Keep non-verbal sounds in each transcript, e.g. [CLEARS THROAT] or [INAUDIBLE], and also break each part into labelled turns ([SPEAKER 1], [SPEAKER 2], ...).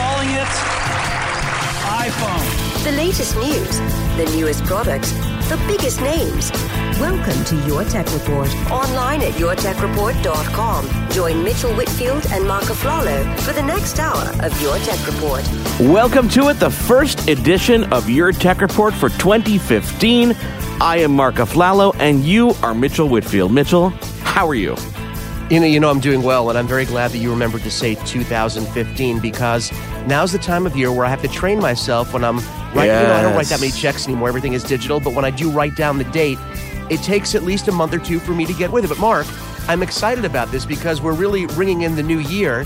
[SPEAKER 1] iPhone.
[SPEAKER 2] The latest news, the newest products, the biggest names.
[SPEAKER 3] Welcome to Your Tech Report.
[SPEAKER 2] Online at yourtechreport.com. Join Mitchell Whitfield and Mark Aflalo for the next hour of Your Tech Report.
[SPEAKER 4] Welcome to it, the first edition of Your Tech Report for 2015. I am Mark Aflalo, and you are Mitchell Whitfield. Mitchell, how are you?
[SPEAKER 5] You know, you know, I'm doing well, and I'm very glad that you remembered to say 2015 because now's the time of year where I have to train myself when I'm right. Yes. You know, I don't write that many checks anymore. Everything is digital, but when I do write down the date, it takes at least a month or two for me to get with it. But Mark, I'm excited about this because we're really ringing in the new year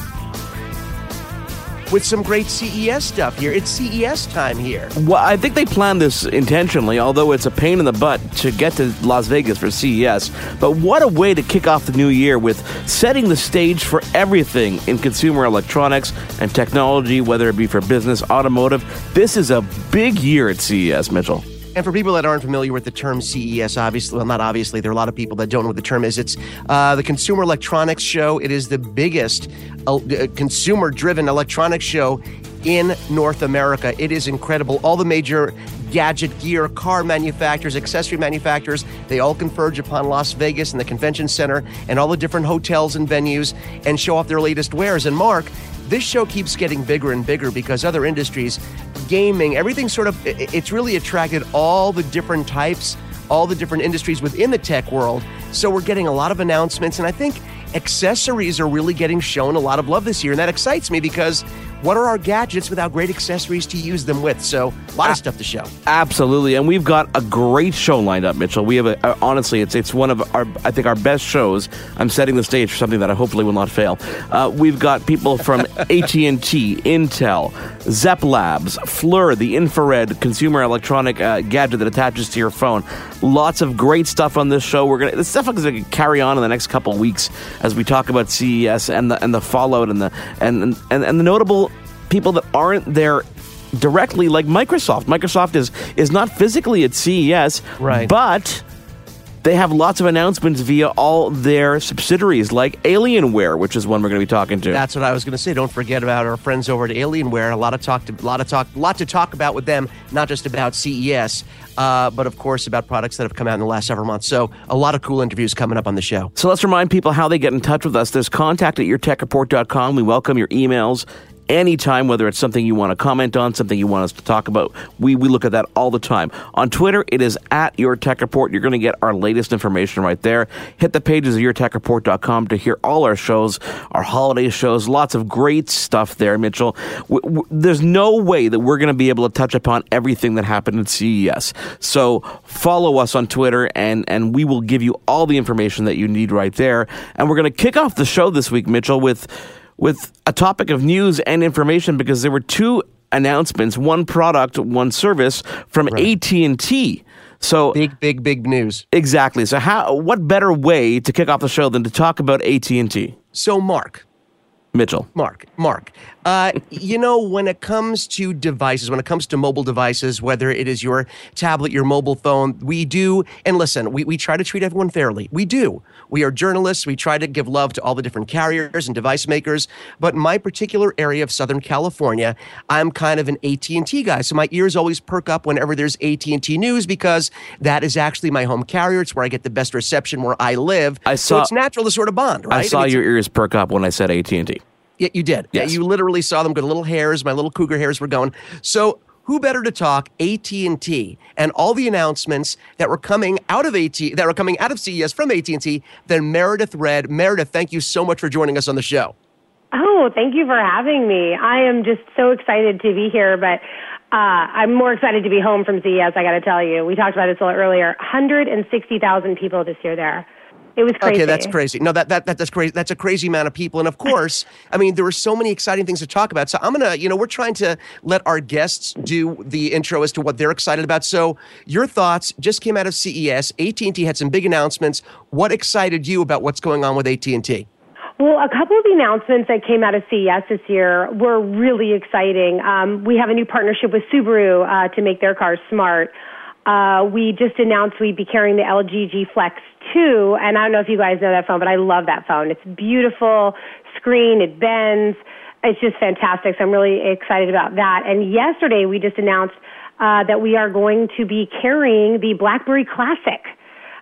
[SPEAKER 5] with some great CES stuff here. It's CES time here.
[SPEAKER 4] Well, I think they planned this intentionally, although it's a pain in the butt to get to Las Vegas for CES. But what a way to kick off the new year with setting the stage for everything in consumer electronics and technology, whether it be for business, automotive. This is a big year at CES, Mitchell.
[SPEAKER 5] And for people that aren't familiar with the term CES, obviously, well, not obviously, there are a lot of people that don't know what the term is. It's uh, the Consumer Electronics Show. It is the biggest uh, consumer driven electronics show in North America. It is incredible. All the major gadget gear, car manufacturers, accessory manufacturers, they all converge upon Las Vegas and the convention center and all the different hotels and venues and show off their latest wares. And Mark, this show keeps getting bigger and bigger because other industries, gaming, everything sort of, it's really attracted all the different types, all the different industries within the tech world. So we're getting a lot of announcements. And I think accessories are really getting shown a lot of love this year. And that excites me because what are our gadgets without great accessories to use them with? So a lot of stuff to show.
[SPEAKER 4] Absolutely, and we've got a great show lined up, Mitchell. We have a, honestly, it's it's one of our I think our best shows. I'm setting the stage for something that I hopefully will not fail. Uh, we've got people from [LAUGHS] AT and T, Intel, Zepp Labs, FLIR, the infrared consumer electronic uh, gadget that attaches to your phone. Lots of great stuff on this show. We're gonna this stuff is going to carry on in the next couple weeks as we talk about CES and the and the fallout and the and and, and the notable people that aren't there directly like Microsoft. Microsoft is is not physically at CES,
[SPEAKER 5] right?
[SPEAKER 4] But they have lots of announcements via all their subsidiaries, like Alienware, which is one we're going to be talking to.
[SPEAKER 5] That's what I was going to say. Don't forget about our friends over at Alienware. A lot of talk, to, a lot of talk, a lot to talk about with them. Not just about CES, uh, but of course about products that have come out in the last several months. So a lot of cool interviews coming up on the show.
[SPEAKER 4] So let's remind people how they get in touch with us. There's contact at yourtechreport.com. We welcome your emails anytime, whether it's something you want to comment on, something you want us to talk about. We, we look at that all the time. On Twitter, it is at Your Tech Report. You're going to get our latest information right there. Hit the pages of yourtechreport.com to hear all our shows, our holiday shows, lots of great stuff there, Mitchell. There's no way that we're going to be able to touch upon everything that happened at CES. So follow us on Twitter and, and we will give you all the information that you need right there. And we're going to kick off the show this week, Mitchell, with with a topic of news and information because there were two announcements, one product, one service from right. AT&T. So
[SPEAKER 5] big, big, big news.
[SPEAKER 4] Exactly. So how? What better way to kick off the show than to talk about AT and T?
[SPEAKER 5] So Mark,
[SPEAKER 4] Mitchell,
[SPEAKER 5] Mark, Mark. Uh, you know, when it comes to devices, when it comes to mobile devices, whether it is your tablet, your mobile phone, we do, and listen, we, we try to treat everyone fairly. We do. We are journalists. We try to give love to all the different carriers and device makers. But my particular area of Southern California, I'm kind of an AT&T guy. So my ears always perk up whenever there's AT&T news because that is actually my home carrier. It's where I get the best reception where I live. I saw, so it's natural to sort of bond, right?
[SPEAKER 4] I saw I mean, your ears perk up when I said AT&T.
[SPEAKER 5] Yeah, you did. Yes. Yeah, you literally saw them go. Little hairs, my little cougar hairs were going. So who better to talk AT&T and all the announcements that were coming out of AT that were coming out of CES from AT&T than Meredith Red. Meredith, thank you so much for joining us on the show.
[SPEAKER 6] Oh, thank you for having me. I am just so excited to be here, but uh, I'm more excited to be home from CES. I got to tell you, we talked about this a little earlier. 160,000 people this year there. It was crazy.
[SPEAKER 5] Okay, that's crazy. No, that, that, that that's crazy. That's a crazy amount of people. And of course, [LAUGHS] I mean, there were so many exciting things to talk about. So I'm gonna, you know, we're trying to let our guests do the intro as to what they're excited about. So your thoughts just came out of CES. AT&T had some big announcements. What excited you about what's going on with AT&T?
[SPEAKER 6] Well, a couple of the announcements that came out of CES this year were really exciting. Um, we have a new partnership with Subaru uh, to make their cars smart. Uh, we just announced we'd be carrying the LG G Flex 2, and I don't know if you guys know that phone, but I love that phone. It's beautiful screen, it bends. It's just fantastic. So I'm really excited about that. And yesterday we just announced uh, that we are going to be carrying the BlackBerry Classic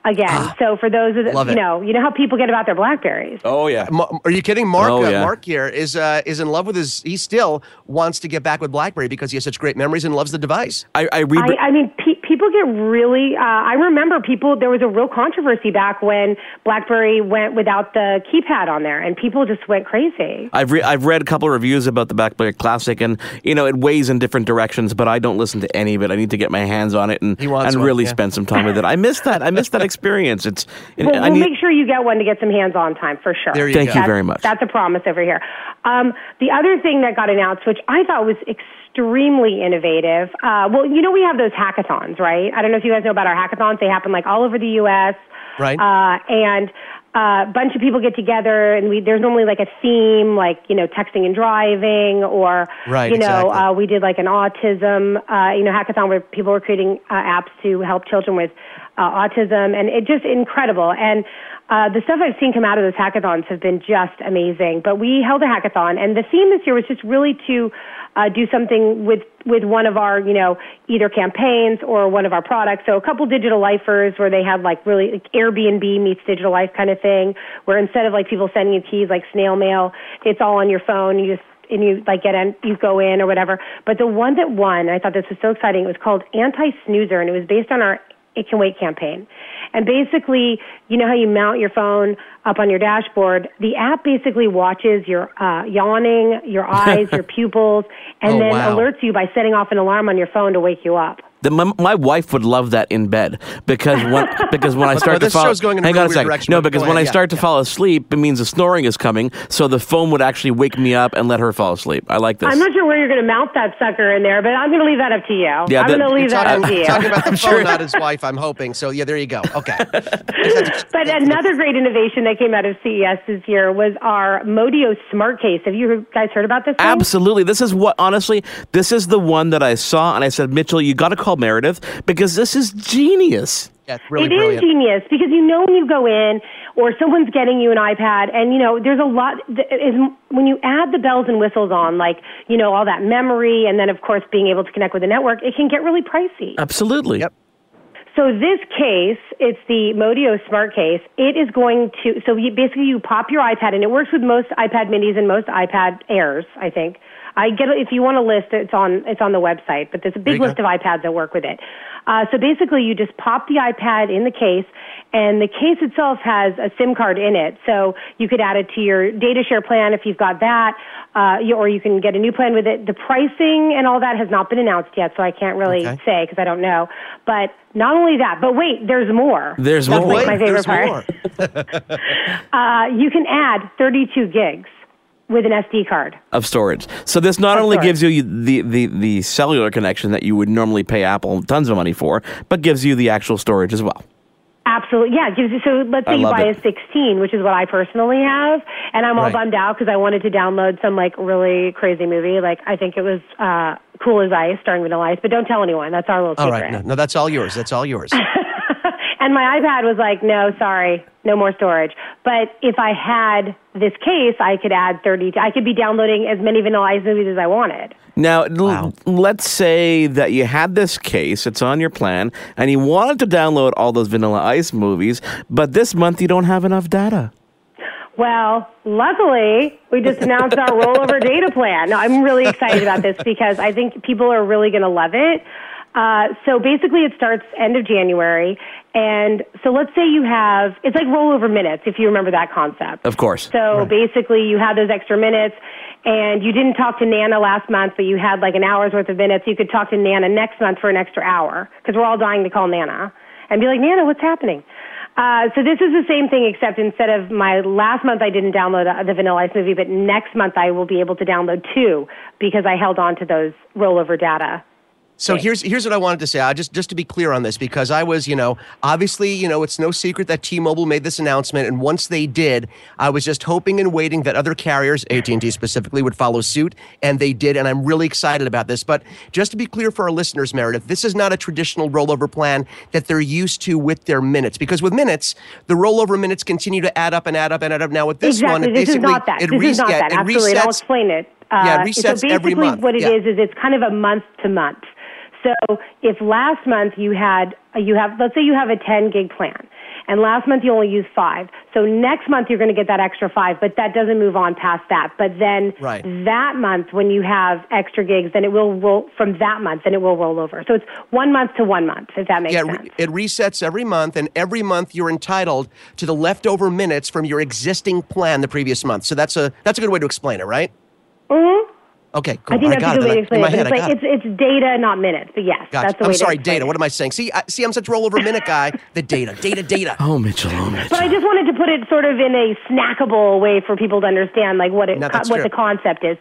[SPEAKER 6] again. Ah, so for those of the, you know, you know how people get about their Blackberries.
[SPEAKER 4] Oh yeah.
[SPEAKER 5] Are you kidding? Mark, oh, uh, yeah. uh, Mark here is uh, is in love with his. He still wants to get back with BlackBerry because he has such great memories and loves the device.
[SPEAKER 4] I I, re-
[SPEAKER 6] I, I mean, pe- people get really. Uh, I remember people. There was a real controversy back when BlackBerry went without the keypad on there, and people just went crazy.
[SPEAKER 4] I've re- I've read a couple of reviews about the BlackBerry Classic, and you know it weighs in different directions, but I don't listen to any of it. I need to get my hands on it and and one, really yeah. spend some time with it. I miss that. I miss that [LAUGHS] experience. It's
[SPEAKER 6] well, we'll need, make sure you get one to get some hands-on time for sure.
[SPEAKER 5] There you
[SPEAKER 4] Thank
[SPEAKER 5] go.
[SPEAKER 4] you very much.
[SPEAKER 6] That's a promise over here. Um, the other thing that got announced, which I thought was extremely innovative. Uh, well, you know, we have those hackathons, right? I don't know if you guys know about our hackathons. They happen like all over the U.S.
[SPEAKER 5] Right.
[SPEAKER 6] Uh, and a uh, bunch of people get together and we there's normally like a theme like you know texting and driving or
[SPEAKER 5] right,
[SPEAKER 6] you know
[SPEAKER 5] exactly.
[SPEAKER 6] uh, we did like an autism uh, you know hackathon where people were creating uh, apps to help children with uh, autism and it just incredible and uh, the stuff I've seen come out of those hackathons have been just amazing. But we held a hackathon, and the theme this year was just really to uh, do something with with one of our, you know, either campaigns or one of our products. So a couple digital lifers where they had like really like Airbnb meets digital life kind of thing, where instead of like people sending you keys like snail mail, it's all on your phone. You just and you like get in, you go in or whatever. But the one that won, I thought this was so exciting. It was called Anti Snoozer, and it was based on our It Can Wait campaign. And basically, you know how you mount your phone up on your dashboard? The app basically watches your uh, yawning, your [LAUGHS] eyes, your pupils, and
[SPEAKER 5] oh,
[SPEAKER 6] then
[SPEAKER 5] wow.
[SPEAKER 6] alerts you by setting off an alarm on your phone to wake you up.
[SPEAKER 4] The, my, my, wife would love that in bed because when [LAUGHS] because when I start
[SPEAKER 5] to
[SPEAKER 4] fall,
[SPEAKER 5] hang
[SPEAKER 4] on
[SPEAKER 5] a
[SPEAKER 4] second. No, because when
[SPEAKER 5] ahead,
[SPEAKER 4] I
[SPEAKER 5] yeah,
[SPEAKER 4] start to
[SPEAKER 5] yeah.
[SPEAKER 4] fall asleep, it means the snoring is coming. So the phone would actually wake me up and let her fall asleep. I like this.
[SPEAKER 6] I'm not sure where you're going to mount that sucker in there, but I'm going to leave that up to you.
[SPEAKER 4] Yeah,
[SPEAKER 6] I'm going to leave that
[SPEAKER 5] talking,
[SPEAKER 6] up to you.
[SPEAKER 5] Talking about the phone, not his wife. I'm hoping. So yeah, there you go. Okay. [LAUGHS]
[SPEAKER 6] but another great innovation that came out of CES this year was our Modio Smart Case. Have you guys heard about this? Thing?
[SPEAKER 4] Absolutely. This is what honestly, this is the one that I saw, and I said, Mitchell, you got to call Meredith because this is genius.
[SPEAKER 5] Yeah, really
[SPEAKER 6] it
[SPEAKER 5] brilliant.
[SPEAKER 6] is genius because you know when you go in or someone's getting you an iPad and you know there's a lot is when you add the bells and whistles on like you know all that memory and then of course being able to connect with the network it can get really pricey.
[SPEAKER 4] Absolutely.
[SPEAKER 5] Yep.
[SPEAKER 6] So this case, it's the Modio Smart Case. It is going to so you, basically you pop your iPad and it works with most iPad Minis and most iPad Airs, I think. I get if you want a list, it's on it's on the website, but there's a big list
[SPEAKER 5] go.
[SPEAKER 6] of iPads that work with it. Uh, so basically, you just pop the iPad in the case, and the case itself has a SIM card in it. So you could add it to your data share plan if you've got that, uh, you, or you can get a new plan with it. The pricing and all that has not been announced yet, so I can't really
[SPEAKER 5] Okay.
[SPEAKER 6] say because I don't know. But not only that, but wait, there's more.
[SPEAKER 4] There's
[SPEAKER 6] That's
[SPEAKER 4] more.
[SPEAKER 6] like my favorite
[SPEAKER 5] There's
[SPEAKER 6] part.
[SPEAKER 5] more. [LAUGHS]
[SPEAKER 6] Uh, you can add 32 gigs with an SD card.
[SPEAKER 4] of storage. So this not
[SPEAKER 6] Of
[SPEAKER 4] only
[SPEAKER 6] storage.
[SPEAKER 4] gives you the, the, the cellular connection that you would normally pay Apple tons of money for, but gives you the actual storage as well.
[SPEAKER 6] Absolutely, yeah. it Gives you, so let's say you buy
[SPEAKER 4] it.
[SPEAKER 6] a 16, which is what I personally have, and I'm all
[SPEAKER 5] Right.
[SPEAKER 6] bummed out because I wanted to download some like really crazy movie. Like I think it was uh, Cool as Ice, starring Vanilla Ice, but don't tell anyone. That's our little
[SPEAKER 5] All
[SPEAKER 6] secret.
[SPEAKER 5] right. No, no, that's all yours. That's all yours. [LAUGHS]
[SPEAKER 6] and my iPad was like, no, sorry, no more storage. But if I had this case, I could add 30. I could be downloading as many Vanilla Ice movies as I wanted.
[SPEAKER 4] Now, l- let's say that you had this case, it's on your plan, and you wanted to download all those Vanilla Ice movies, but this month you don't have enough data.
[SPEAKER 6] Well, luckily, we just announced our rollover [LAUGHS] data plan. Now, I'm really excited about this because I think people are really going to love it. Uh, so basically, it starts end of January, and so let's say you have it's like rollover minutes if you remember that concept.
[SPEAKER 4] Of course.
[SPEAKER 6] So basically, you have those extra minutes, and you didn't talk to Nana last month, but you had like an hour's worth of minutes. You could talk to Nana next month for an extra hour because we're all dying to call Nana and be like, Nana, what's happening? Uh, so this is the same thing, except instead of my last month, I didn't download uh, the Vanilla Ice movie, but next month I will be able to download two because I held on to those rollover data.
[SPEAKER 5] So here's here's what I wanted to say. I just just to be clear on this because I was, you know, obviously, you know, it's no secret that T-Mobile made this announcement and once they did, I was just hoping and waiting that other carriers, AT&T specifically, would follow suit and they did and I'm really excited about this. But just to be clear for our listeners, Meredith, this is not a traditional rollover plan that they're used to with their minutes because with minutes, the rollover minutes continue to add up and add up and add up. Now with this
[SPEAKER 6] exactly.
[SPEAKER 5] one, it
[SPEAKER 6] this
[SPEAKER 5] basically
[SPEAKER 6] is not that.
[SPEAKER 5] it
[SPEAKER 6] this
[SPEAKER 5] res-
[SPEAKER 6] is not
[SPEAKER 5] yeah,
[SPEAKER 6] that.
[SPEAKER 5] it
[SPEAKER 6] Absolutely. And I'll explain it.
[SPEAKER 5] Yeah, it
[SPEAKER 6] Uh,
[SPEAKER 5] resets
[SPEAKER 6] so basically
[SPEAKER 5] every month.
[SPEAKER 6] what it
[SPEAKER 5] Yeah.
[SPEAKER 6] is is it's kind of a month to month. So if last month you had you have let's say you have a 10 gig plan and last month you only used 5. So next month you're going to get that extra 5, but that doesn't move on past that. But then
[SPEAKER 5] Right.
[SPEAKER 6] that month when you have extra gigs then it will roll from that month then it will roll over. So it's one month to one month if that makes
[SPEAKER 5] yeah,
[SPEAKER 6] sense.
[SPEAKER 5] it resets every month, and every month you're entitled to the leftover minutes from your existing plan the previous month. So that's a that's a good way to explain it, right?
[SPEAKER 6] Mhm.
[SPEAKER 5] Okay, cool.
[SPEAKER 6] I think that's
[SPEAKER 5] got
[SPEAKER 6] a good
[SPEAKER 5] it.
[SPEAKER 6] way to explain
[SPEAKER 5] my
[SPEAKER 6] it. But
[SPEAKER 5] head,
[SPEAKER 6] it's like
[SPEAKER 5] it.
[SPEAKER 6] it's it's data, not minutes. But yes,
[SPEAKER 5] Gotcha.
[SPEAKER 6] that's the
[SPEAKER 5] I'm
[SPEAKER 6] way
[SPEAKER 5] sorry,
[SPEAKER 6] to explain
[SPEAKER 5] data.
[SPEAKER 6] it.
[SPEAKER 5] What am I saying? See, I, see, I'm such a rollover minute guy. The data, data, data. [LAUGHS]
[SPEAKER 4] Oh, Mitchell, oh, Mitchell.
[SPEAKER 6] But I just wanted to put it sort of in a snackable way for people to understand, like what it,
[SPEAKER 5] No, that's
[SPEAKER 6] what the concept is.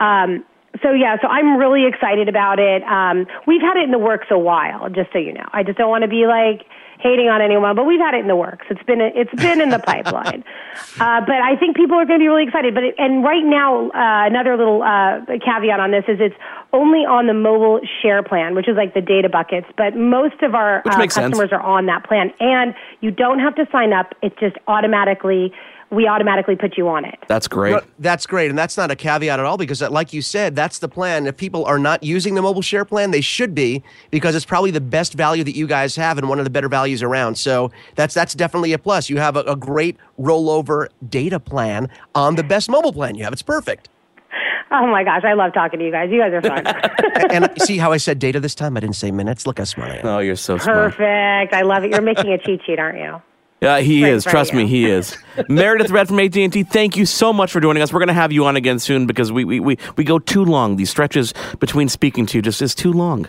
[SPEAKER 6] Um, so yeah, so I'm really excited about it. Um, we've had it in the works a while, just so you know. I just don't want to be like hating on anyone, but we've had it in the works. It's been it's been in the pipeline. [LAUGHS] Uh, but I think people are going to be really excited. But it, and right now, uh, another little uh, caveat on this is it's only on the mobile share plan, which is like the data buckets. But most of our uh,
[SPEAKER 4] makes sense.
[SPEAKER 6] customers are on that plan, and you don't have to sign up. It just automatically we automatically put you on it.
[SPEAKER 4] That's great.
[SPEAKER 5] No, that's great, and that's not a caveat at all because, uh, like you said, that's the plan. If people are not using the mobile share plan, they should be because it's probably the best value that you guys have and one of the better values around. So that's that's definitely a plus. You have a, a great rollover data plan on the best mobile plan you have. It's perfect.
[SPEAKER 6] Oh my gosh, I love talking to you guys. You guys are fun. [LAUGHS]
[SPEAKER 5] and see how I said data this time? I didn't say minutes. Look how smart I am.
[SPEAKER 4] Oh, you're so smart.
[SPEAKER 6] Perfect. I love it. You're making a cheat sheet, aren't you?
[SPEAKER 4] Yeah, he
[SPEAKER 6] Right
[SPEAKER 4] is.
[SPEAKER 6] front
[SPEAKER 4] Trust
[SPEAKER 6] of
[SPEAKER 4] me, he is. [LAUGHS] Meredith Red from AT&T, thank you so much for joining us. We're going to have you on again soon because we, we, we, we go too long. These stretches between speaking to you just is too long.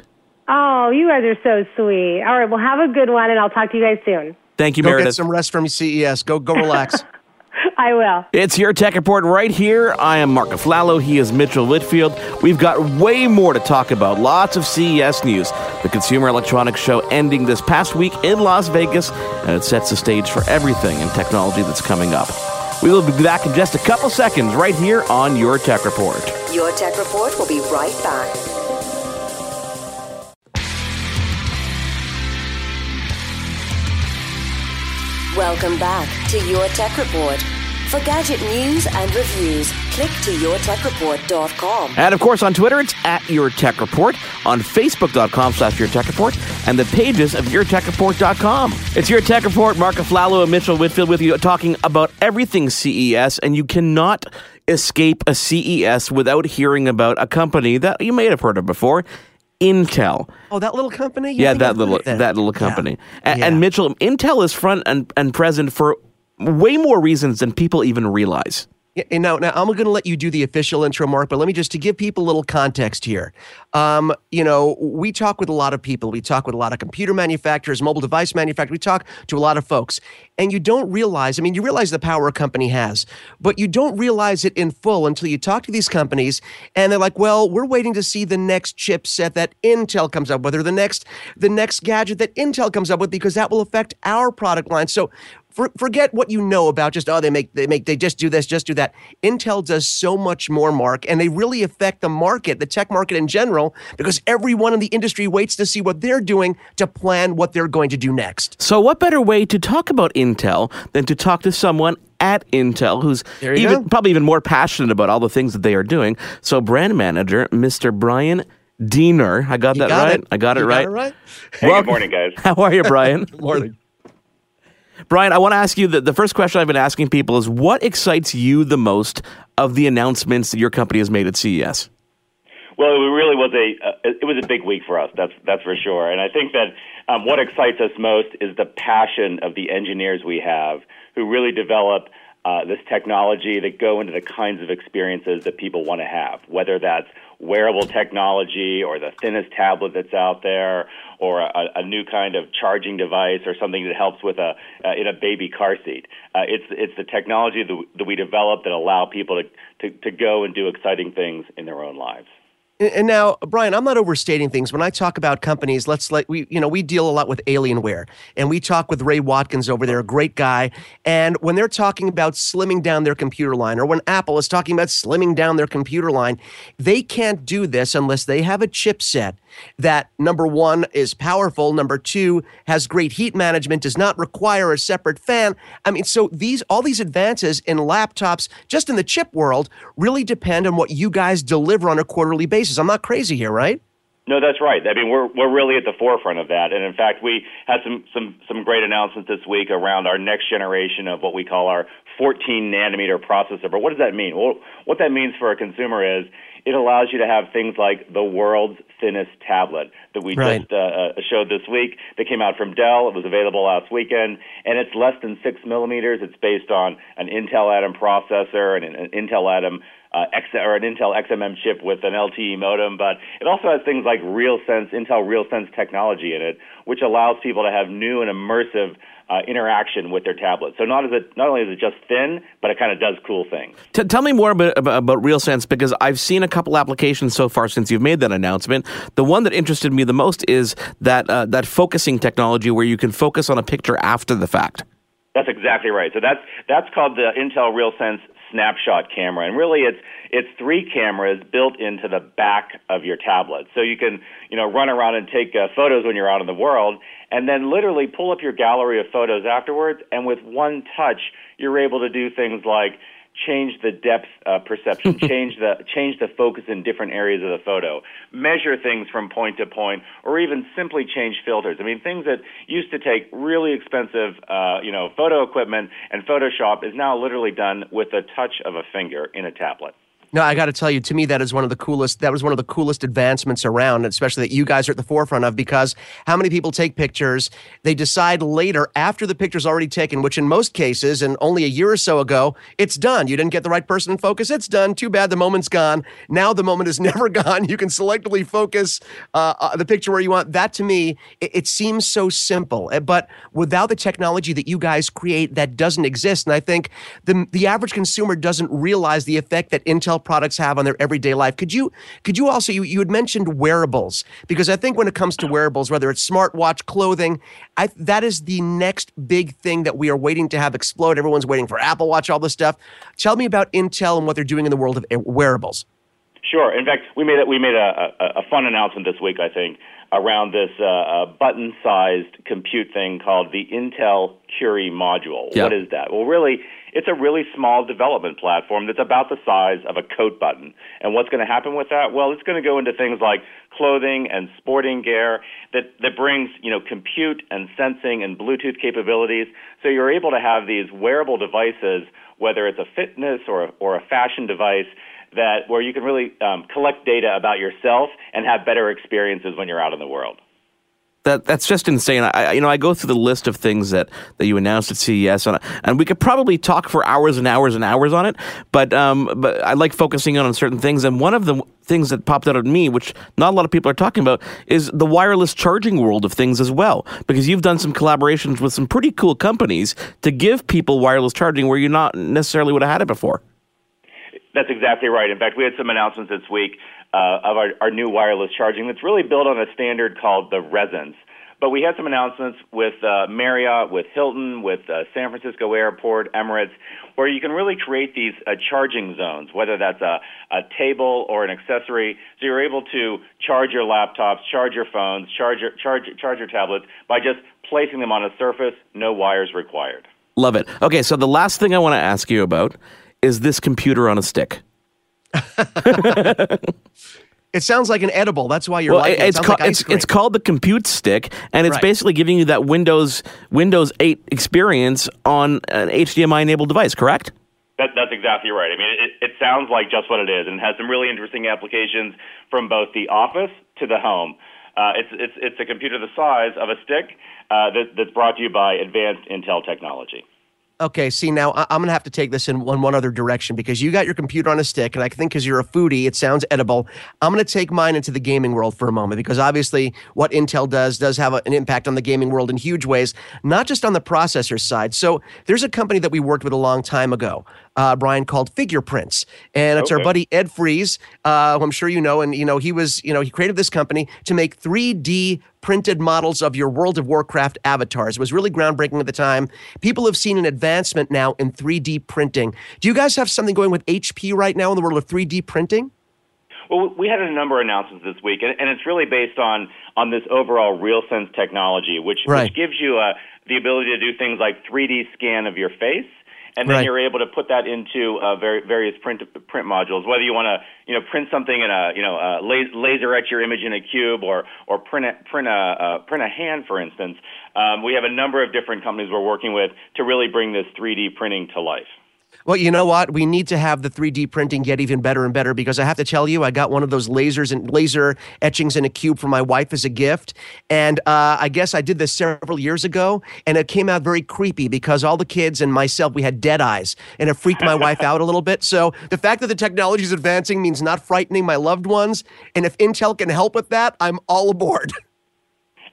[SPEAKER 6] Oh, you guys are so sweet. All right, well, have a good one, and I'll talk to you guys soon.
[SPEAKER 4] Thank you,
[SPEAKER 5] Go
[SPEAKER 4] Meredith.
[SPEAKER 5] get some rest from CES. Go go relax. [LAUGHS] [LAUGHS]
[SPEAKER 6] I will.
[SPEAKER 4] It's your Tech Report right here. I am Mark Aflalo. He is Mitchell Whitfield. We've got way more to talk about. Lots of CES news. The Consumer Electronics Show ending this past week in Las Vegas, and it sets the stage for everything in technology that's coming up. We will be back in just a couple seconds right here on your Tech Report.
[SPEAKER 2] Your Tech Report will be right back. Welcome back to Your Tech Report. For gadget news and reviews, click to yourtechreport.com.
[SPEAKER 4] And of course, on Twitter, it's at Your Tech Report, on Facebook.com slash Your Tech Report, and the pages of YourTechReport.com. It's Your Tech Report, Mark Aflalo and Mitchell Whitfield with you, talking about everything CES, and you cannot escape a CES without hearing about a company that you may have heard of before. Intel.
[SPEAKER 5] oh, that little company? You
[SPEAKER 4] Yeah, that little
[SPEAKER 5] of
[SPEAKER 4] that little
[SPEAKER 5] Yeah.
[SPEAKER 4] company. A-
[SPEAKER 5] Yeah.
[SPEAKER 4] And Mitchell, Intel is front and, and present for way more reasons than people even realize.
[SPEAKER 5] And now, now I'm going to let you do the official intro, Mark, but let me just to give people a little context here. Um, you know, we talk with a lot of people. We talk with a lot of computer manufacturers, mobile device manufacturers. We talk to a lot of folks, and you don't realize. I mean, you realize the power a company has, but you don't realize it in full until you talk to these companies, and they're like, "Well, we're waiting to see the next chipset that Intel comes up with, or the next the next gadget that Intel comes up with, because that will affect our product line." So for, forget what you know about just oh they make they make they just do this just do that intel does so much more mark and they really affect the market the tech market in general because everyone in the industry waits to see what they're doing to plan what they're going to do next
[SPEAKER 4] So, what better way to talk about Intel than to talk to someone at Intel who's even
[SPEAKER 5] go.
[SPEAKER 4] probably even more passionate about all the things that they are doing? So, brand manager Mr. Brian Diener, I got
[SPEAKER 5] You
[SPEAKER 4] that
[SPEAKER 5] got
[SPEAKER 4] right.
[SPEAKER 5] it.
[SPEAKER 4] I got it
[SPEAKER 5] You
[SPEAKER 4] right.
[SPEAKER 5] it right
[SPEAKER 7] Hey,
[SPEAKER 4] Well-
[SPEAKER 7] good morning, guys. [LAUGHS]
[SPEAKER 4] How are you, Brian?
[SPEAKER 5] Good morning
[SPEAKER 4] Brian, I want to ask you the, the first question I've been asking people is what excites you the most of the announcements that your company has made at CES?
[SPEAKER 8] Well, it really was a uh, it was a big week for us. That's that's for sure. And I think that um, what excites us most is the passion of the engineers we have who really develop uh, this technology that go into the kinds of experiences that people want to have. Whether that's wearable technology or the thinnest tablet that's out there or a, a new kind of charging device or something that helps with a uh, in a baby car seat. Uh, it's it's the technology that, that we develop that allow people to, to to go and do exciting things in their own lives.
[SPEAKER 5] And now, Brian, I'm not overstating things when I talk about companies. Let's like we, you know, we deal a lot with Alienware, and we talk with Ray Watkins over there, a great guy. And when they're talking about slimming down their computer line, or when Apple is talking about slimming down their computer line, they can't do this unless they have a chipset that number one is powerful, number two has great heat management, does not require a separate fan. I mean, so these all these advances in laptops, just in the chip world, really depend on what you guys deliver on a quarterly basis. I'm not crazy here, right?
[SPEAKER 8] No, that's right. I mean, we're we're really at the forefront of that, and in fact, we had some some some great announcements this week around our next generation of what we call our 14 nanometer processor. But what does that mean? Well, what that means for a consumer is it allows you to have things like the world's thinnest tablet that we right. just uh, uh, showed this week. That came out from Dell. It was available last weekend, and it's less than six millimeters. It's based on an Intel Atom processor and an Intel Atom uh, X, or an Intel XMM chip with an LTE modem, but it also has things like RealSense, Intel RealSense technology in it, which allows people to have new and immersive uh, interaction with their tablet. So not as it not only is it just thin, but it kind of does cool things.
[SPEAKER 4] T- tell me more about, about, about RealSense because I've seen a couple applications so far since you've made that announcement. The one that interested me the most is that uh, that focusing technology where you can focus on a picture after the fact.
[SPEAKER 8] That's exactly right. So that's that's called the Intel RealSense snapshot camera, and really it's it's three cameras built into the back of your tablet, so you can you know run around and take uh, photos when you're out in the world, and then literally pull up your gallery of photos afterwards, and with one touch, you're able to do things like change the depth uh, perception, [LAUGHS] change the change the focus in different areas of the photo, measure things from point to point, or even simply change filters. I mean, things that used to take really expensive, uh, you know, photo equipment and Photoshop is now literally done with the touch of a finger in a tablet.
[SPEAKER 5] No, I got to tell you, to me, that is one of the coolest. That was one of the coolest advancements around, especially that you guys are at the forefront of. Because how many people take pictures? They decide later, after the picture's already taken, which in most cases, and only a year or so ago, it's done. You didn't get the right person in focus. It's done. Too bad. The moment's gone. Now the moment is [LAUGHS] never gone. You can selectively focus uh, uh, the picture where you want. That to me, it, it seems so simple. Eh, but without the technology that you guys create, that doesn't exist. And I think the the average consumer doesn't realize the effect that Intel products have on their everyday life. Could you could you also you, you had mentioned wearables because I think when it comes to wearables, whether it's smartwatch, clothing, I, that is the next big thing that we are waiting to have explode. Everyone's waiting for Apple Watch, all this stuff. Tell me about Intel and what they're doing in the world of wearables.
[SPEAKER 8] Sure. In fact, we made a, we made a, a, a fun announcement this week. I think around this uh, uh, button-sized compute thing called the Intel Curie module. Yep. What is that? Well, really, it's a really small development platform that's about the size of a coat button. And what's going to happen with that? Well, it's going to go into things like clothing and sporting gear that, that brings, you know, compute and sensing and Bluetooth capabilities. So you're able to have these wearable devices, whether it's a fitness or a, or a fashion device, that where you can really um, collect data about yourself and have better experiences when you're out in the world
[SPEAKER 4] that that's just insane. I you know I go through the list of things that, that you announced at CES and, and we could probably talk for hours and hours and hours on it. But um, but I like focusing on certain things. And one of the things that popped out at me, which not a lot of people are talking about, is the wireless charging world of things as well. Because you've done some collaborations with some pretty cool companies to give people wireless charging where you not necessarily would have had it before.
[SPEAKER 8] That's exactly right. In fact, we had some announcements this week uh, of our, our new wireless charging that's really built on a standard called the Rezence. But we had some announcements with uh, Marriott, with Hilton, with uh, San Francisco Airport, Emirates, where you can really create these uh, charging zones, whether that's a, a table or an accessory. So you're able to charge your laptops, charge your phones, charge your, charge, charge your tablets by just placing them on a surface, no wires required.
[SPEAKER 4] Love it. Okay, so the last thing I want to ask you about is this computer on a stick. [LAUGHS]
[SPEAKER 5] It sounds like an edible. That's why you're well,
[SPEAKER 4] it. It's,
[SPEAKER 5] called,
[SPEAKER 4] like it's, it's, called the Compute Stick, and it's right. basically giving you that Windows Windows 8 experience on an HDMI enabled device. Correct?
[SPEAKER 8] That, that's exactly right. I mean, it, it sounds like just what it is, and it has some really interesting applications from both the office to the home. Uh, it's it's it's a computer the size of a stick uh, that, that's brought to you by advanced Intel technology.
[SPEAKER 5] Okay, see now I- am gonna have to take this in one one other direction because you got your computer on a stick, and I think because you're a foodie, it sounds edible. I'm gonna take mine into the gaming world for a moment because obviously what Intel does does have a, an impact on the gaming world in huge ways, not just on the processor side. So there's a company that we worked with a long time ago, uh, Brian, called FigurePrints, and it's
[SPEAKER 9] Okay.
[SPEAKER 5] our buddy Ed Fries, uh, who I'm sure you know, and you know he was, you know, he created this company to make 3D printed models of your World of Warcraft avatars. It was really groundbreaking at the time. People have seen an advancement now in 3D printing. Do you guys have something going with HP right now in the world of 3D printing?
[SPEAKER 8] Well, we had a number of announcements this week, and, and it's really based on on this overall RealSense technology, which,
[SPEAKER 5] Right.
[SPEAKER 8] which gives you uh, the ability to do things like 3D scan of your face, and then
[SPEAKER 5] Right.
[SPEAKER 8] you're able to put that into uh, very, various print print modules. Whether you want to, you know, print something in a, you know, uh, la- laser etch your image in a cube, or or print a print a uh, print a hand, for instance. Um, we have a number of different companies we're working with to really bring this 3D printing to life.
[SPEAKER 5] Well, you know what? We need to have the 3D printing get even better and better because I have to tell you, I got one of those lasers and laser etchings in a cube for my wife as a gift. And uh, I guess I did this several years ago, and it came out very creepy because all the kids and myself, we had dead eyes, and it freaked my wife out a little bit. So the fact that the technology is advancing means not frightening my loved ones. And if Intel can help with that, I'm all aboard. [LAUGHS]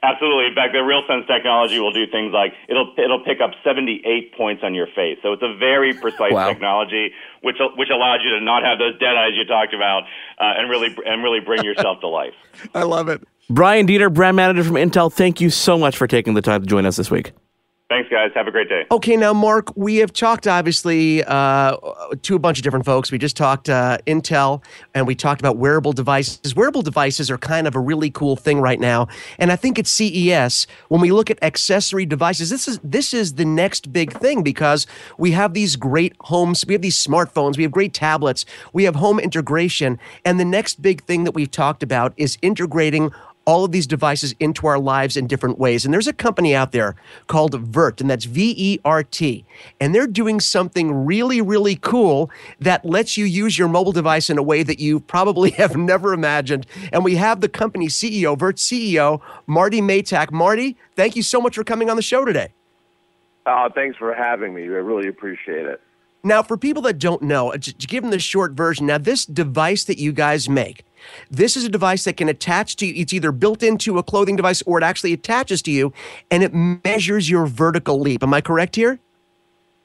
[SPEAKER 8] Absolutely. In fact, the RealSense technology will do things like it'll it'll pick up 78 points on your face. So it's a very precise
[SPEAKER 4] Wow.
[SPEAKER 8] technology, which which allows you to not have those dead eyes you talked about, uh, and really and really bring yourself to life. [LAUGHS]
[SPEAKER 5] I love it.
[SPEAKER 4] Brian Dieter, brand manager from Intel, thank you so much for taking the time to join us this week.
[SPEAKER 8] Thanks, guys. Have a great day.
[SPEAKER 5] Okay, now, Mark, we have talked obviously uh, to a bunch of different folks. We just talked uh, Intel and we talked about wearable devices. Wearable devices are kind of a really cool thing right now. And I think at CES, when we look at accessory devices, this is this is the next big thing because we have these great homes, we have these smartphones, we have great tablets, we have home integration. And the next big thing that we've talked about is integrating all of these devices into our lives in different ways. And there's a company out there called Vert, and that's V E R T. And they're doing something really, really cool that lets you use your mobile device in a way that you probably [LAUGHS] have never imagined. And we have the company CEO, Vert CEO, Marty Maytak. Marty, thank you so much for coming on the show today.
[SPEAKER 9] Uh, thanks for having me. I really appreciate it.
[SPEAKER 5] Now, for people that don't know, uh, to, to give them the short version, now this device that you guys make, this is a device that can attach to you. It's either built into a clothing device or it actually attaches to you and it measures your vertical leap. Am I correct here?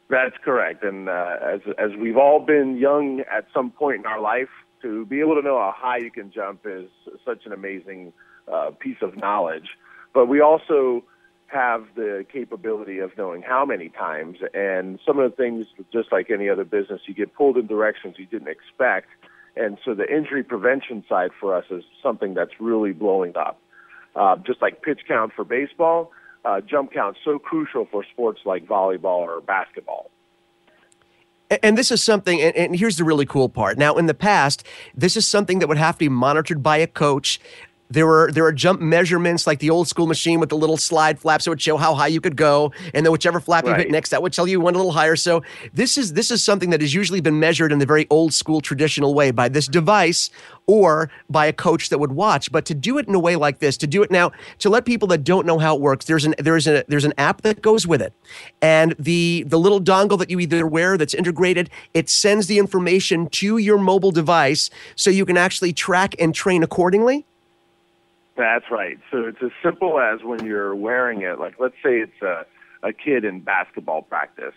[SPEAKER 9] That's correct. And uh, as as we've all been young at some point in our life, to be able to know how high you can jump is such an amazing uh, piece of knowledge. But we also have the capability of knowing how many times. And some of the things, just like any other business, you get pulled in directions you didn't expect. And so the injury prevention side for us is something that's really blowing up. Uh, just like pitch count for baseball, uh, jump count so crucial for sports like volleyball or basketball.
[SPEAKER 5] And this is something, and, and here's the really cool part. Now, in the past, this is something that would have to be monitored by a coach. There were there are jump measurements like the old school machine with the little slide flaps that would show how high you could go, and then whichever flap you hit next, that would tell you you went a little higher. So this is this is something that has usually been measured in the very old school traditional way by this device or by a coach that would watch. But to do it in a way like this, to do it now, to let people that don't know how it works, there's an there's a there's an app that goes with it, and the the little dongle that you either wear that's integrated, it sends the information to your mobile device so you can actually track and train accordingly.
[SPEAKER 9] That's right. So it's as simple as when you're wearing it, like let's say it's a, a kid in basketball practice.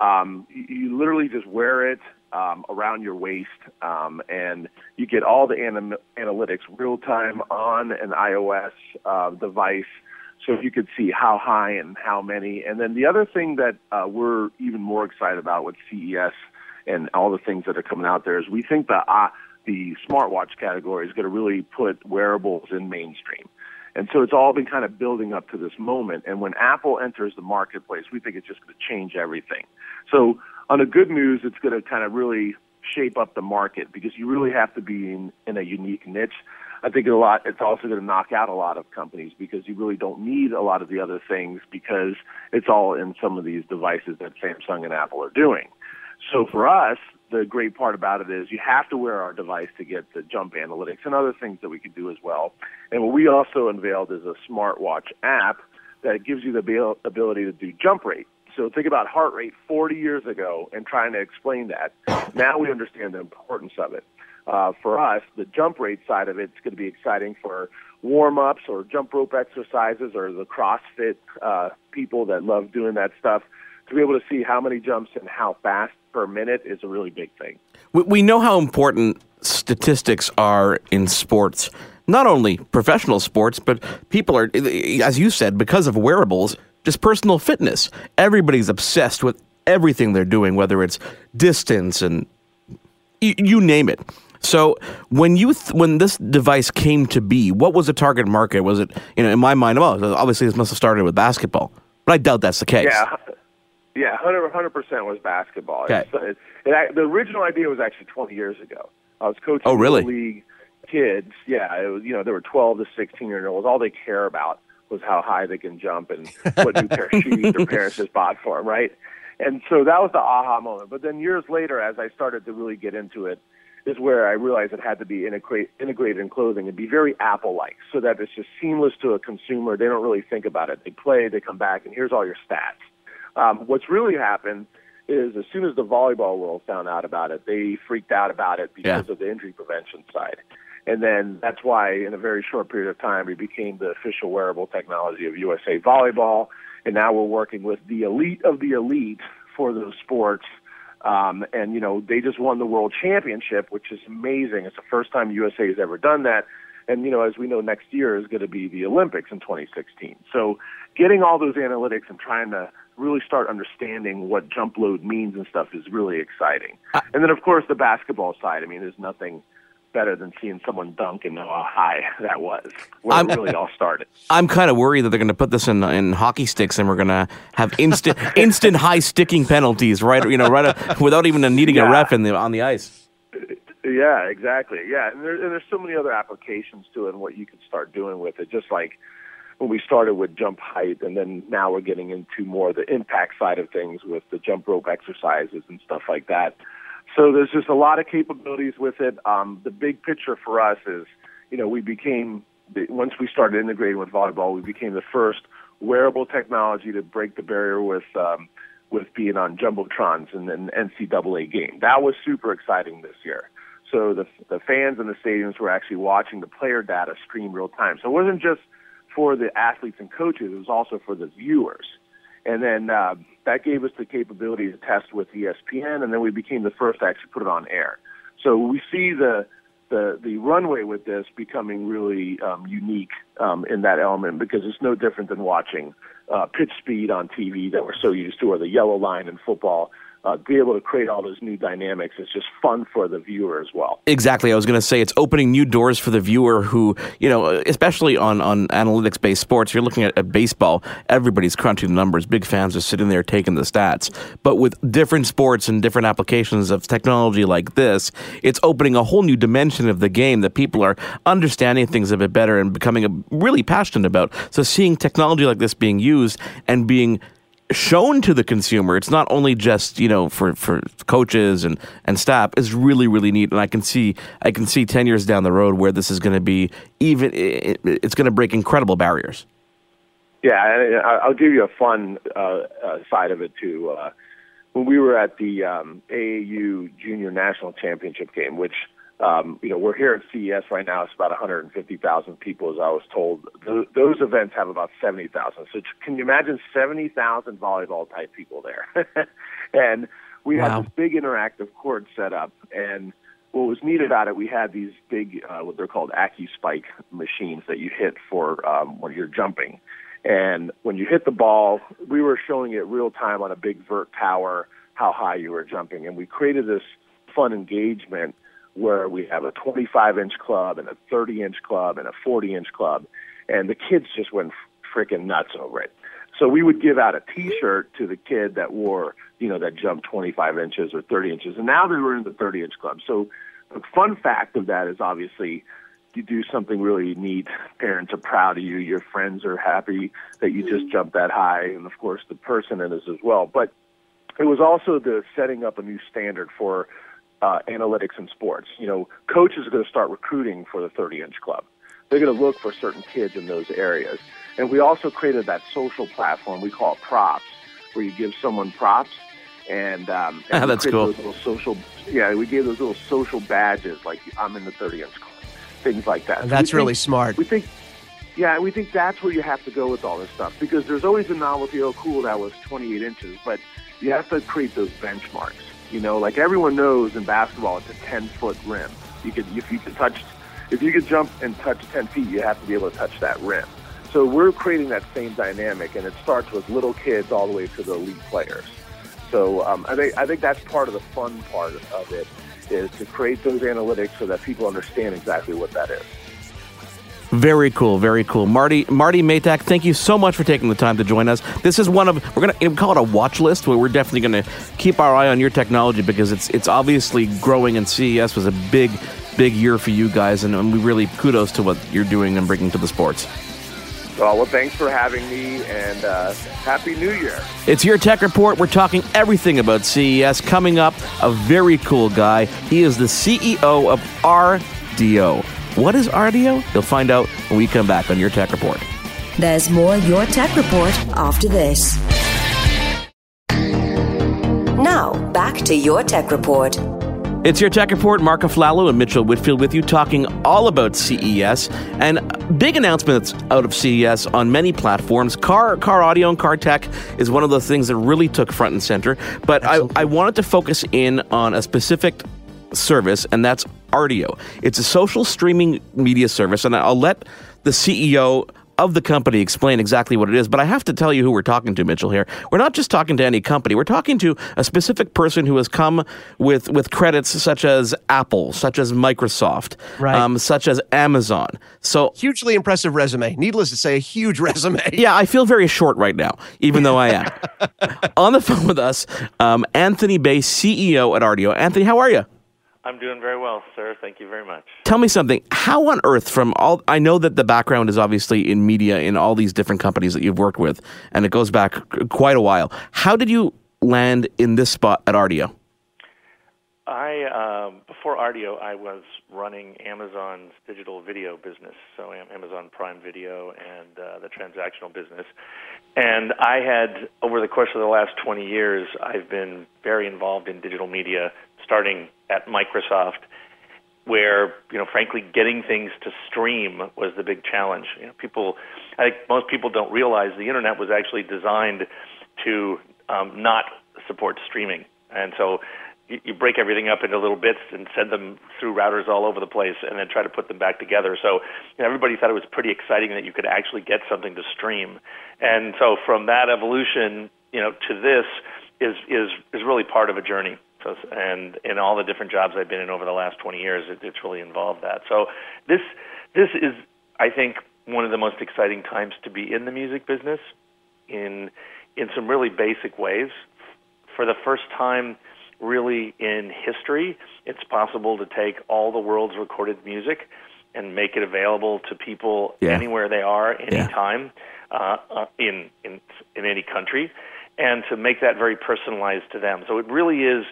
[SPEAKER 9] Um, you, you literally just wear it um, around your waist, um, and you get all the anim- analytics real time on an iOS uh, device. So you could see how high and how many. And then the other thing that uh, we're even more excited about with CES and all the things that are coming out there is we think that uh, the smartwatch category is going to really put wearables in mainstream. And so it's all been kind of building up to this moment. And when Apple enters the marketplace, we think it's just going to change everything. So on the good news, it's going to kind of really shape up the market because you really have to be in, in a unique niche. I think a lot. It's also going to knock out a lot of companies because you really don't need a lot of the other things because it's all in some of these devices that Samsung and Apple are doing. So for us, the great part about it is you have to wear our device to get the jump analytics and other things that we can do as well. And what we also unveiled is a smartwatch app that gives you the ability to do jump rate. So think about heart rate 40 years ago and trying to explain that. Now we understand the importance of it. Uh, for us, the jump rate side of it's going to be exciting for warm ups or jump rope exercises or the CrossFit uh, people that love doing that stuff. To be able to see how many jumps and how fast per minute is a really big thing.
[SPEAKER 4] We, we know how important statistics are in sports, not only professional sports, but people are, as you said, because of wearables, just personal fitness. Everybody's obsessed with everything they're doing, whether it's distance and you, you name it. So when you th- when this device came to be, what was the target market? Was it you know in my mind? Well, obviously this must have started with basketball, but I doubt that's the case.
[SPEAKER 9] Yeah, yeah, hundred percent was basketball.
[SPEAKER 4] Okay.
[SPEAKER 9] It, it, it, the original idea was actually twenty years ago. I was coaching
[SPEAKER 4] oh, really?
[SPEAKER 9] league kids. Yeah, it was you know they were twelve to sixteen year olds. All they care about was how high they can jump and what new pair of [LAUGHS] shoes their parents just bought for them, right? And so that was the aha moment. But then years later, as I started to really get into it, is where I realized it had to be integrate, integrated in clothing and be very Apple-like, so that it's just seamless to a consumer. They don't really think about it. They play, they come back, and here's all your stats. Um, what's really happened is as soon as the volleyball world found out about it, they freaked out about it because
[SPEAKER 4] Yeah.
[SPEAKER 9] of the injury prevention side. And then that's why, in a very short period of time, we became the official wearable technology of USA Volleyball. And now we're working with the elite of the elite for those sports. Um, and, you know, they just won the world championship, which is amazing. It's the first time USA has ever done that. And, you know, as we know, next year is going to be the Olympics in 2016. So getting all those analytics and trying to really start understanding what jump load means and stuff is really exciting. and then, of course, the basketball side. I mean, there's nothing better than seeing someone dunk and know how high [LAUGHS] that was, where
[SPEAKER 4] I'm-
[SPEAKER 9] it really all started.
[SPEAKER 4] I'm kind of worried that they're going to put this in in hockey sticks and we're going to have instant [LAUGHS] instant high sticking penalties right you know right uh, without even needing a ref in the on the ice.
[SPEAKER 9] Yeah, exactly. Yeah, and, there, and there's so many other applications to it and what you can start doing with it. Just like when we started with jump height, and then now we're getting into more the impact side of things with the jump rope exercises and stuff like that. So there's just a lot of capabilities with it. Um, the big picture for us is, you know, we became once we started integrating with volleyball, we became the first wearable technology to break the barrier with um, with being on jumbotrons in an NCAA game. That was super exciting this year. So the the fans in the stadiums were actually watching the player data stream real time. So it wasn't just for the athletes and coaches; it was also for the viewers. And then uh, that gave us the capability to test with ESPN, and then we became the first to actually put it on air. So we see the the the runway with this becoming really um, unique um, in that element because it's no different than watching uh, pitch speed on TV that we're so used to, or the yellow line in football. Uh, be able to create all those new dynamics It's just fun for the viewer as well.
[SPEAKER 4] Exactly. I was going to say it's opening new doors for the viewer who, you know, especially on, on analytics based sports. You're looking at, at baseball, everybody's crunching the numbers. Big fans are sitting there taking the stats. But with different sports and different applications of technology like this, it's opening a whole new dimension of the game that people are understanding things a bit better and becoming really passionate about. So seeing technology like this being used and being shown to the consumer it's not only just you know for for coaches and and staff is really really neat and i can see i can see 10 years down the road where this is going to be even it, it's going to break incredible barriers
[SPEAKER 9] Yeah, I'll give you a fun uh, uh, side of it too. Uh, when we were at the um, AAU Junior National Championship game, which um, you know we're here at CES right now, it's about 150,000 people, as I was told. Th- those events have about 70,000. So can you imagine 70,000 volleyball type people there? [LAUGHS] and we
[SPEAKER 4] Wow.
[SPEAKER 9] had this big interactive court set up, and what was neat about it, we had these big, uh, what they're called AccuSpike machines that you hit for um, when you're jumping. And when you hit the ball, we were showing it real time on a big vert tower how high you were jumping. And we created this fun engagement where we have a 25 inch club and a 30 inch club and a 40 inch club. And the kids just went freaking nuts over it. So we would give out a T-shirt to the kid that wore, you know, that jumped 25 inches or 30 inches, and now they were in the 30 inch club. So the fun fact of that is obviously you do something really neat. Parents are proud of you. Your friends are happy that you just jumped that high, and of course the person in this as well. But it was also the setting up a new standard for uh, analytics in sports. You know, coaches are going to start recruiting for the 30 inch club. They're going to look for certain kids in those areas. And we also created that social platform, we call it Props, where you give someone props and, um, and
[SPEAKER 4] Ah, that's cool.
[SPEAKER 9] Those little social, yeah, we gave those little social badges like I'm in the 30 inch club, things like that. So
[SPEAKER 5] That's
[SPEAKER 9] think-
[SPEAKER 5] really smart.
[SPEAKER 9] We think, yeah, we think that's where you have to go with all this stuff because there's always a novelty. Oh, cool, that was 28 inches, but you have to create those benchmarks. You know, like everyone knows in basketball, it's a 10 foot rim. You could, if you could touch, if you could jump and touch 10 feet, you have to be able to touch that rim. So we're creating that same dynamic, and it starts with little kids all the way to the elite players. So um, I think I think that's part of the fun part of it is to create those analytics so that people understand exactly what that is.
[SPEAKER 4] Very cool, very cool. Marty Marty Maytak, thank you so much for taking the time to join us. This is one of we're gonna we call it a watch list where we're definitely gonna keep our eye on your technology because it's it's obviously growing and CES was a big big year for you guys and, and we really kudos to what you're doing and bringing to the sports.
[SPEAKER 9] Uh, well, thanks for having me, and uh, happy New Year.
[SPEAKER 4] It's your tech report. We're talking everything about CES. Coming up, a very cool guy. He is the CEO of Rdio. What is Rdio? You'll find out when we come back on your tech report.
[SPEAKER 3] There's more Your Tech Report after this.
[SPEAKER 2] Now, back to your tech report.
[SPEAKER 4] It's your tech report. Mark Aflalo and Mitchell Whitfield with you, talking all about CES and big announcements out of CES on many platforms. Car, car audio, and car tech is one of the things that really took front and center. But I, I wanted to focus in on a specific service, and that's Rdio. It's a social streaming media service, and I'll let the CEO of the company explain exactly what it is. But I have to tell you who we're talking to, Mitchell. Here, we're not just talking to any company. We're talking to a specific person who has come with with credits such as Apple, such as Microsoft,
[SPEAKER 5] Right.
[SPEAKER 4] um, such as Amazon. So
[SPEAKER 5] Hugely impressive resume. Needless to say, a huge [LAUGHS] resume.
[SPEAKER 4] yeah, I feel very short right now, even though I am. [LAUGHS] On the phone with us, um, Anthony Bay, CEO at Rdio. Anthony, how are you?
[SPEAKER 10] I'm doing very well, sir. Thank you very much.
[SPEAKER 4] Tell me something. How on earth, from all, I know that the background is obviously in media in all these different companies that you've worked with, and it goes back quite a while. How did you land in this spot at Rdio?
[SPEAKER 10] I um, before Rdio, I was running Amazon's digital video business, so Amazon Prime Video and uh, the transactional business. And I had, over the course of the last 20 years, I've been very involved in digital media, starting at Microsoft, where you know, frankly, getting things to stream was the big challenge. You know, people, I think most people don't realize the internet was actually designed to um, not support streaming, and so you, you break everything up into little bits and send them through routers all over the place, and then try to put them back together. So you know, everybody thought it was pretty exciting that you could actually get something to stream, and so from that evolution, you know, to this is is is really part of a journey. So, and in all the different jobs I've been in over the last 20 years, it, it's really involved that. So this this is, I think, one of the most exciting times to be in the music business, in in some really basic ways. For the first time, really in history, it's possible to take all the world's recorded music and make it available to people
[SPEAKER 4] Yeah.
[SPEAKER 10] anywhere they are, anytime, uh, uh, in in in any country, and to make that very personalized to them. So it really is.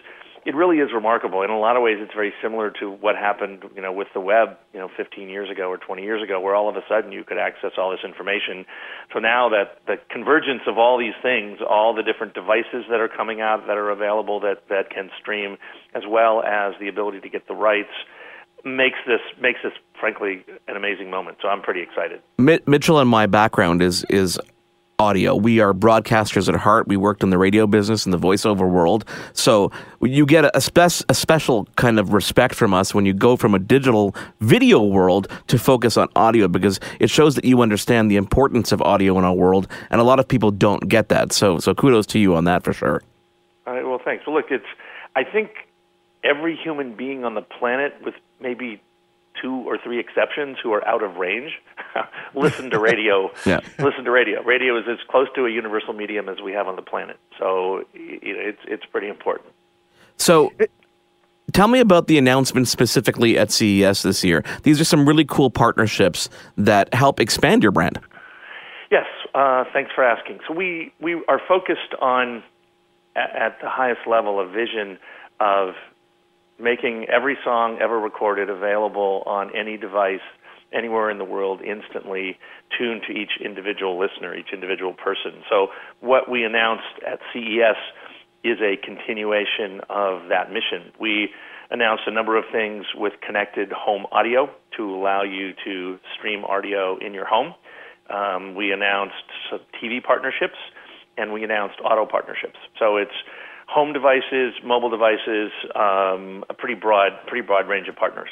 [SPEAKER 10] It really is remarkable. In a lot of ways, it's very similar to what happened, you know, with the web, you know, 15 years ago or 20 years ago, where all of a sudden you could access all this information. So now that the convergence of all these things, all the different devices that are coming out that are available that that can stream, as well as the ability to get the rights, makes this makes this frankly an amazing moment. So I'm pretty excited.
[SPEAKER 4] Mitchell and my background is is audio. We are broadcasters at heart. We worked in the radio business and the voiceover world. So you get a, spec- a special kind of respect from us when you go from a digital video world to focus on audio because it shows that you understand the importance of audio in our world. And a lot of people don't get that. So so kudos to you on that for sure.
[SPEAKER 10] All right. Well, thanks. Well, look, it's. I think every human being on the planet, with maybe two or three exceptions, who are out of range, [LAUGHS] listen to radio. [LAUGHS]
[SPEAKER 4] Yeah.
[SPEAKER 10] Listen to radio. Radio is as close to a universal medium as we have on the planet. So you know, it's it's pretty important.
[SPEAKER 4] So tell me about the announcement specifically at CES this year. These are some really cool partnerships that help expand your brand.
[SPEAKER 10] Yes, uh, thanks for asking. So we, we are focused on, at, at the highest level, a vision of making every song ever recorded available on any device anywhere in the world instantly tuned to each individual listener, each individual person. So what we announced at CES is a continuation of that mission. We announced a number of things with connected home audio to allow you to stream audio in your home. Um, we announced TV partnerships and we announced auto partnerships. So it's home devices, mobile devices, um, a pretty broad, pretty broad range of partners.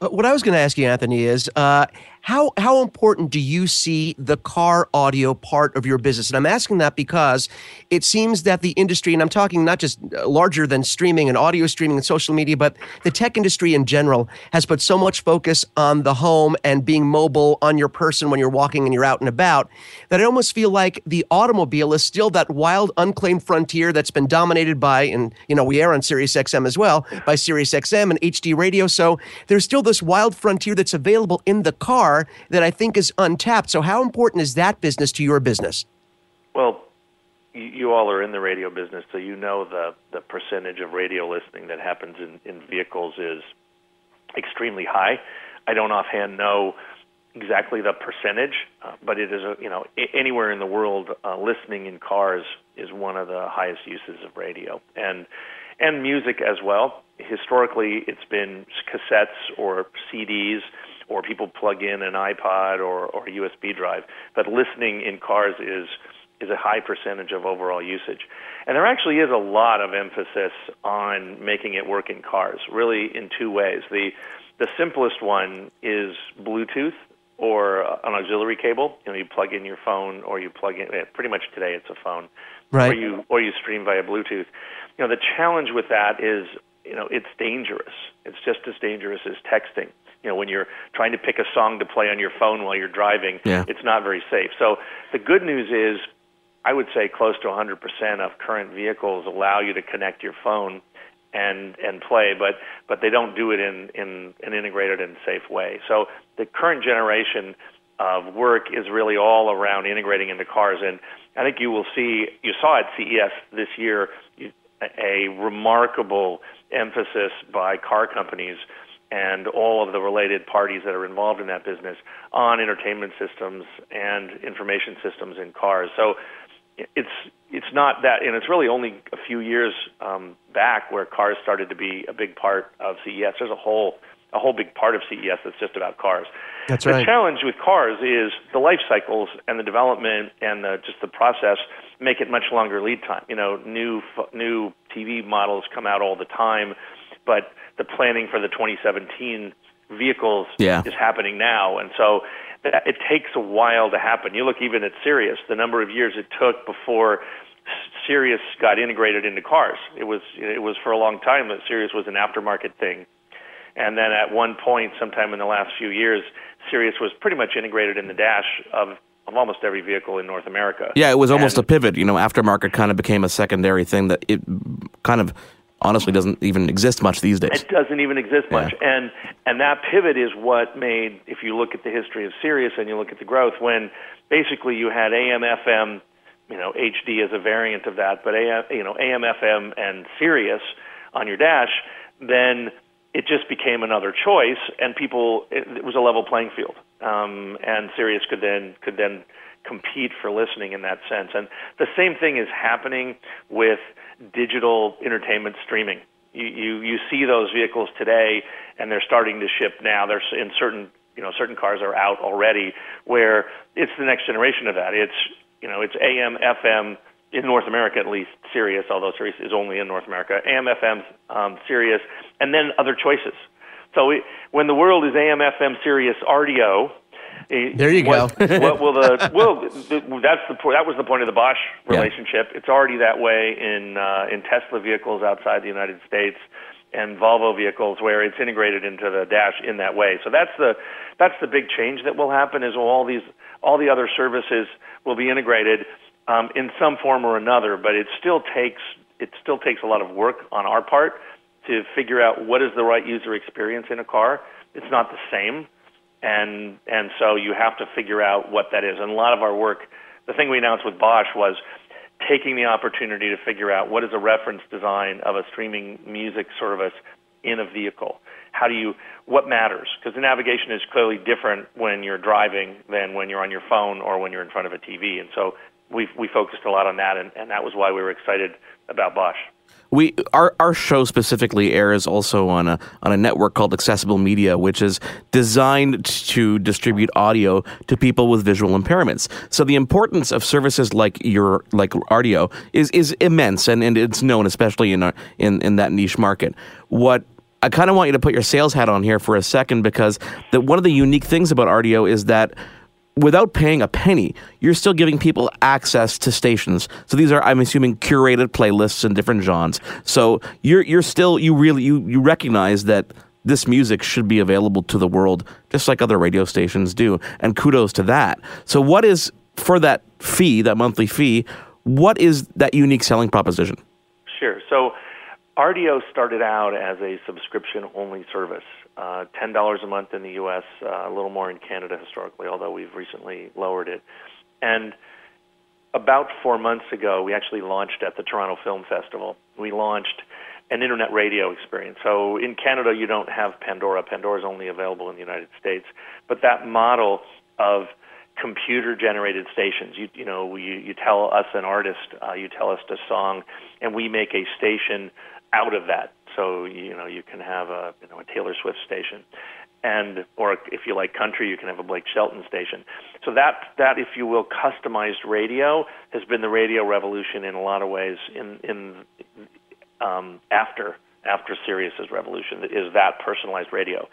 [SPEAKER 5] Uh, what I was going to ask you, Anthony, is uh, how how important do you see the car audio part of your business? And I'm asking that because it seems that the industry, and I'm talking not just uh, larger than streaming and audio streaming and social media, but the tech industry in general has put so much focus on the home and being mobile on your person when you're walking and you're out and about that I almost feel like the automobile is still that wild, unclaimed frontier that's been dominated by, and you know we air on Sirius XM as well, by Sirius XM and HD radio. So there's still this wild frontier that's available in the car that I think is untapped. So, how important is that business to your business?
[SPEAKER 10] Well, you all are in the radio business, so you know the, the percentage of radio listening that happens in, in vehicles is extremely high. I don't offhand know exactly the percentage, uh, but it is a, you know anywhere in the world, uh, listening in cars is one of the highest uses of radio, and and music as well. Historically, it's been cassettes or CDs or people plug in an iPod or, or a USB drive. But listening in cars is is a high percentage of overall usage. And there actually is a lot of emphasis on making it work in cars, really in two ways. The the simplest one is Bluetooth or an auxiliary cable. You know, you plug in your phone or you plug in eh, pretty much today it's a phone.
[SPEAKER 5] Right.
[SPEAKER 10] Or you or you stream via Bluetooth. You know, the challenge with that is, you know, it's dangerous. It's just as dangerous as texting you know when you're trying to pick a song to play on your phone while you're driving
[SPEAKER 4] yeah.
[SPEAKER 10] it's not very safe so the good news is i would say close to 100% of current vehicles allow you to connect your phone and and play but but they don't do it in in an integrated and safe way so the current generation of work is really all around integrating into cars and i think you will see you saw at CES this year a remarkable emphasis by car companies and all of the related parties that are involved in that business on entertainment systems and information systems in cars. So it's it's not that, and it's really only a few years um, back where cars started to be a big part of CES. There's a whole a whole big part of CES that's just about cars.
[SPEAKER 5] That's right.
[SPEAKER 10] the challenge with cars is the life cycles and the development and the, just the process make it much longer lead time. You know, new new TV models come out all the time, but the planning for the 2017 vehicles
[SPEAKER 4] yeah.
[SPEAKER 10] is happening now, and so it takes a while to happen. You look even at Sirius, the number of years it took before Sirius got integrated into cars. It was it was for a long time that Sirius was an aftermarket thing, and then at one point, sometime in the last few years, Sirius was pretty much integrated in the dash of of almost every vehicle in North America.
[SPEAKER 4] Yeah, it was almost
[SPEAKER 10] and,
[SPEAKER 4] a pivot. You know, aftermarket kind of became a secondary thing that it kind of honestly doesn't even exist much these days.
[SPEAKER 10] It doesn't even exist
[SPEAKER 4] Yeah.
[SPEAKER 10] much, and and that pivot is what made. If you look at the history of Sirius and you look at the growth, when basically you had AM, FM, you know, HD as a variant of that, but AM, you know, AM, FM, and Sirius on your dash, then it just became another choice, and people. It, it was a level playing field, um, and Sirius could then could then compete for listening in that sense. And the same thing is happening with digital entertainment streaming. You, you you see those vehicles today, and they're starting to ship now. They're in certain you know certain cars are out already, where it's the next generation of that. It's you know it's AM FM in North America at least Sirius, although Sirius is only in North America. AM FM um, Sirius, and then other choices. So we, when the world is AM FM Sirius Rdio,
[SPEAKER 5] There you
[SPEAKER 10] what,
[SPEAKER 5] go.
[SPEAKER 10] what will the [LAUGHS] well? That's the that was the point of the Bosch
[SPEAKER 4] Yeah.
[SPEAKER 10] relationship. It's already that way in uh, in Tesla vehicles outside the United States and Volvo vehicles where it's integrated into the dash in that way. So that's the that's the big change that will happen. Is all these all the other services will be integrated um, in some form or another, but it still takes it still takes a lot of work on our part to figure out what is the right user experience in a car. It's not the same and and so you have to figure out what that is. And a lot of our work, the thing we announced with Bosch was taking the opportunity to figure out what is a reference design of a streaming music service in a vehicle. how do you what matters because the navigation is clearly different when you're driving than when you're on your phone or when you're in front of a TV. And so we we focused a lot on that, and, and that was why we were excited about Bosch.
[SPEAKER 4] We our our show specifically airs also on a on a network called Accessible Media, which is designed to distribute audio to people with visual impairments. So the importance of services like your like Rdio is is immense, and, and it's known especially in our, in in that niche market. What I kind of want you to put your sales hat on here for a second because the, one of the unique things about Rdio is that without paying a penny, you're still giving people access to stations. So these are, I'm assuming, curated playlists in different genres. So you're you're still you really you you recognize that this music should be available to the world just like other radio stations do. And kudos to that. So what is for that fee, that monthly fee, what is that unique selling proposition?
[SPEAKER 10] Sure. So Rdio started out as a subscription only service. Uh, $10 a month in the U.S., uh, a little more in Canada historically, although we've recently lowered it. And about four months ago, we actually launched at the Toronto Film Festival. We launched an internet radio experience. So in Canada, you don't have Pandora. Pandora is only available in the United States. But that model of computer generated stations. You you know you you tell us an artist, uh, you tell us a song, and we make a station out of that. So you know you can have a you know a Taylor Swift station, and or if you like country, you can have a Blake Shelton station. So that that if you will customized radio has been the radio revolution in a lot of ways in in um, after after Sirius's revolution is that personalized radio,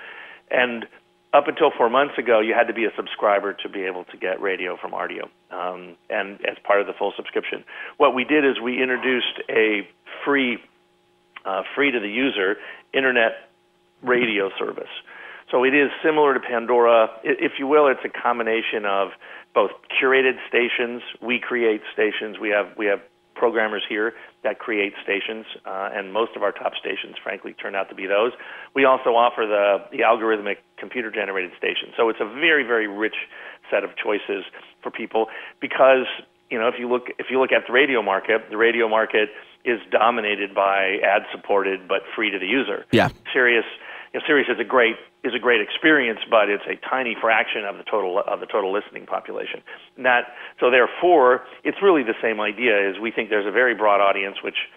[SPEAKER 10] and up until four months ago, you had to be a subscriber to be able to get radio from Rdio, um, and as part of the full subscription. What we did is we introduced a free uh, free to the user internet radio service. So it is similar to Pandora, if you will. It's a combination of both curated stations. We create stations. We have we have programmers here that create stations, uh, and most of our top stations, frankly, turn out to be those. We also offer the the algorithmic computer generated station. So it's a very very rich set of choices for people because you know if you look if you look at the radio market, the radio market is dominated by ad supported but free to the user.
[SPEAKER 4] Yeah.
[SPEAKER 10] Sirius, you know, Sirius is a great is a great experience, but it's a tiny fraction of the total of the total listening population. And that so therefore, it's really the same idea. Is we think there's a very broad audience, which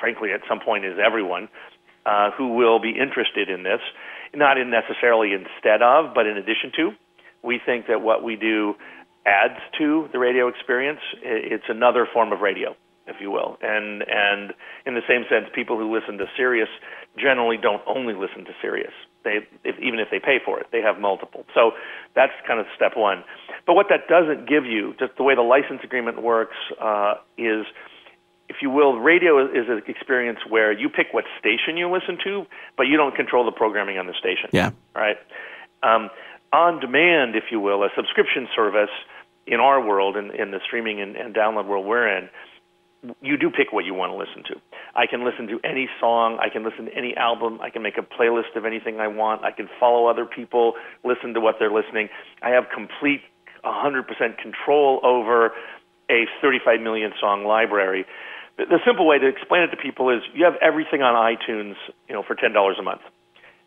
[SPEAKER 10] frankly at some point is everyone, uh, who will be interested in this, not in necessarily instead of, but in addition to. We think that what we do adds to the radio experience. It's another form of radio if you will. And and in the same sense, people who listen to Sirius generally don't only listen to Sirius. They if, even if they pay for it, they have multiple. So that's kind of step one. But what that doesn't give you, just the way the license agreement works, uh, is if you will, radio is an experience where you pick what station you listen to, but you don't control the programming on the station.
[SPEAKER 4] Yeah.
[SPEAKER 10] Right. Um, on demand, if you will, a subscription service in our world, in, in the streaming and, and download world we're in, you do pick what you want to listen to. I can listen to any song, I can listen to any album, I can make a playlist of anything I want, I can follow other people, listen to what they're listening. I have complete 100% control over a 35 million song library. The, simple way to explain it to people is you have everything on iTunes, you know, for $10 a month.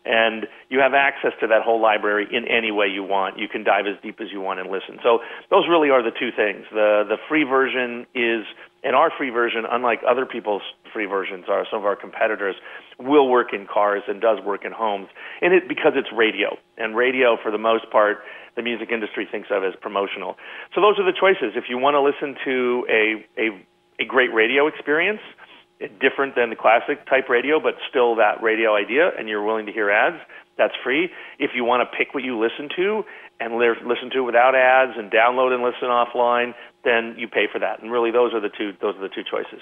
[SPEAKER 10] And you have access to that whole library in any way you want. You can dive as deep as you want and listen. So those really are the two things. The the free version is and our free version, unlike other people's free versions, are some of our competitors, will work in cars and does work in homes. And it because it's radio, and radio for the most part, the music industry thinks of as promotional. So those are the choices. If you want to listen to a a, a great radio experience, different than the classic type radio, but still that radio idea, and you're willing to hear ads, that's free. If you want to pick what you listen to and listen to without ads and download and listen offline, then you pay for that. And really, those are the two those are the two choices.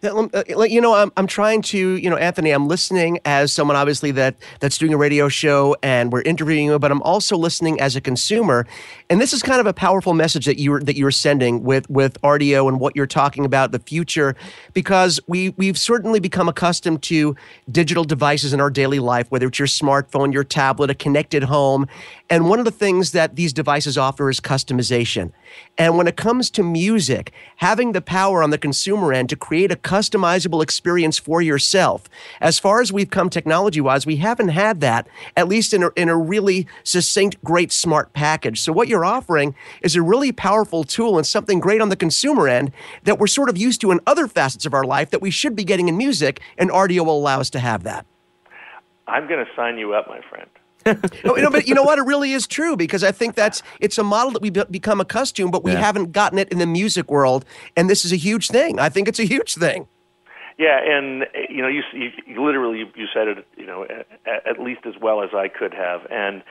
[SPEAKER 5] Uh, you know, I'm, I'm trying to, you know, Anthony, I'm listening as someone obviously that that's doing a radio show and we're interviewing you, but I'm also listening as a consumer. And this is kind of a powerful message that you are that you're sending with with Rdio and what you're talking about the future, because we we've certainly become accustomed to digital devices in our daily life, whether it's your smartphone, your tablet, a connected home. And one of the things that these devices offer is customization. And when it comes to music, having the power on the consumer end to create a customizable experience for yourself. As far as we've come technology wise, we haven't had that, at least in a, in a really succinct, great, smart package. So, what you're offering is a really powerful tool and something great on the consumer end that we're sort of used to in other facets of our life that we should be getting in music, and Rdio will allow us to have that.
[SPEAKER 10] I'm going to sign you up, my friend.
[SPEAKER 5] No, no, but you know what? It really is true because I think that's it's a model that we've become accustomed, but we
[SPEAKER 4] Yeah.
[SPEAKER 5] haven't gotten it in the music world, and this is a huge thing. I think it's a huge thing.
[SPEAKER 10] Yeah, and you know, you, you, you literally you said it, you know, at, at least as well as I could have, and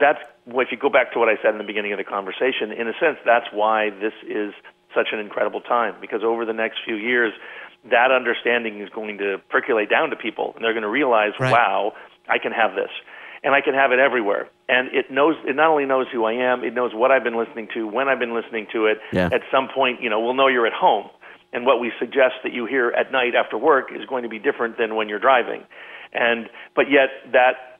[SPEAKER 10] that's well, if you go back to what I said in the beginning of the conversation. In a sense, that's why this is such an incredible time because over the next few years, that understanding is going to percolate down to people, and they're going to realize,
[SPEAKER 11] Right.
[SPEAKER 10] wow, I can have this, and I can have it everywhere. And it knows it not only knows who I am, it knows what I've been listening to, when I've been listening to it.
[SPEAKER 4] Yeah.
[SPEAKER 10] At some point, you know, we'll know you're at home, and what we suggest that you hear at night after work is going to be different than when you're driving. And but yet that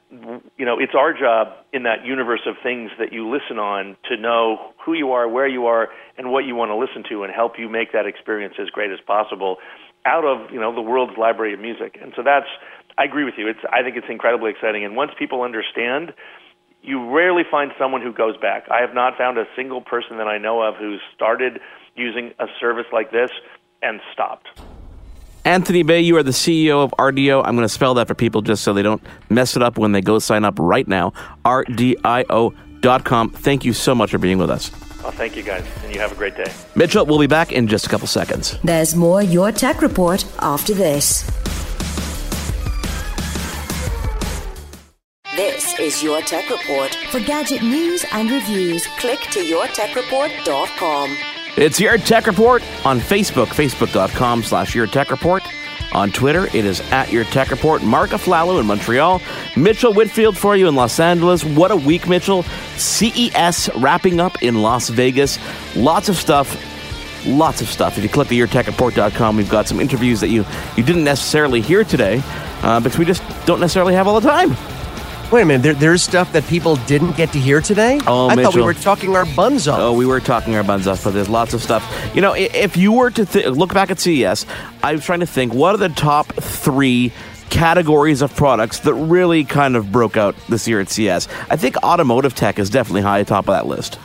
[SPEAKER 10] you know, it's our job in that universe of things that you listen on to know who you are, where you are, and what you want to listen to, and help you make that experience as great as possible out of you know the world's library of music. And so that's I agree with you. It's I think it's incredibly exciting. And once people understand, you rarely find someone who goes back. I have not found a single person that I know of who started using a service like this and stopped.
[SPEAKER 4] Anthony Bay, you are the CEO of Rdio. I'm going to spell that for people just so they don't mess it up when they go sign up right now. RDIO.com. Thank you so much for being with us.
[SPEAKER 10] Well, thank you guys, and you have a great day.
[SPEAKER 4] Mitchell, we'll be back in just a couple seconds.
[SPEAKER 3] There's more Your Tech Report after this.
[SPEAKER 2] This is Your Tech Report.
[SPEAKER 3] For gadget news and reviews,
[SPEAKER 2] Click to yourtechreport.com.
[SPEAKER 4] It's Your Tech Report on Facebook, facebook.com slash Your Tech Report. On Twitter, it is at Your Tech Report. Mark Aflalo in Montreal. Mitchell Whitfield for you in Los Angeles. What a week, Mitchell. CES wrapping up in Las Vegas. Lots of stuff. Lots of stuff. If you click to yourtechreport.com, we've got some interviews that you, you didn't necessarily hear today uh, because we just don't necessarily have all the time.
[SPEAKER 5] Wait a minute, there, there's stuff that people didn't get to hear today?
[SPEAKER 4] Oh,
[SPEAKER 5] I thought we were talking our buns off.
[SPEAKER 4] Oh, we were talking our buns off, but there's lots of stuff. You know, if you were to th- look back at CES, I was trying to think what are the top three categories of products that really kind of broke out this year at CES. I think automotive tech is definitely high atop of that list.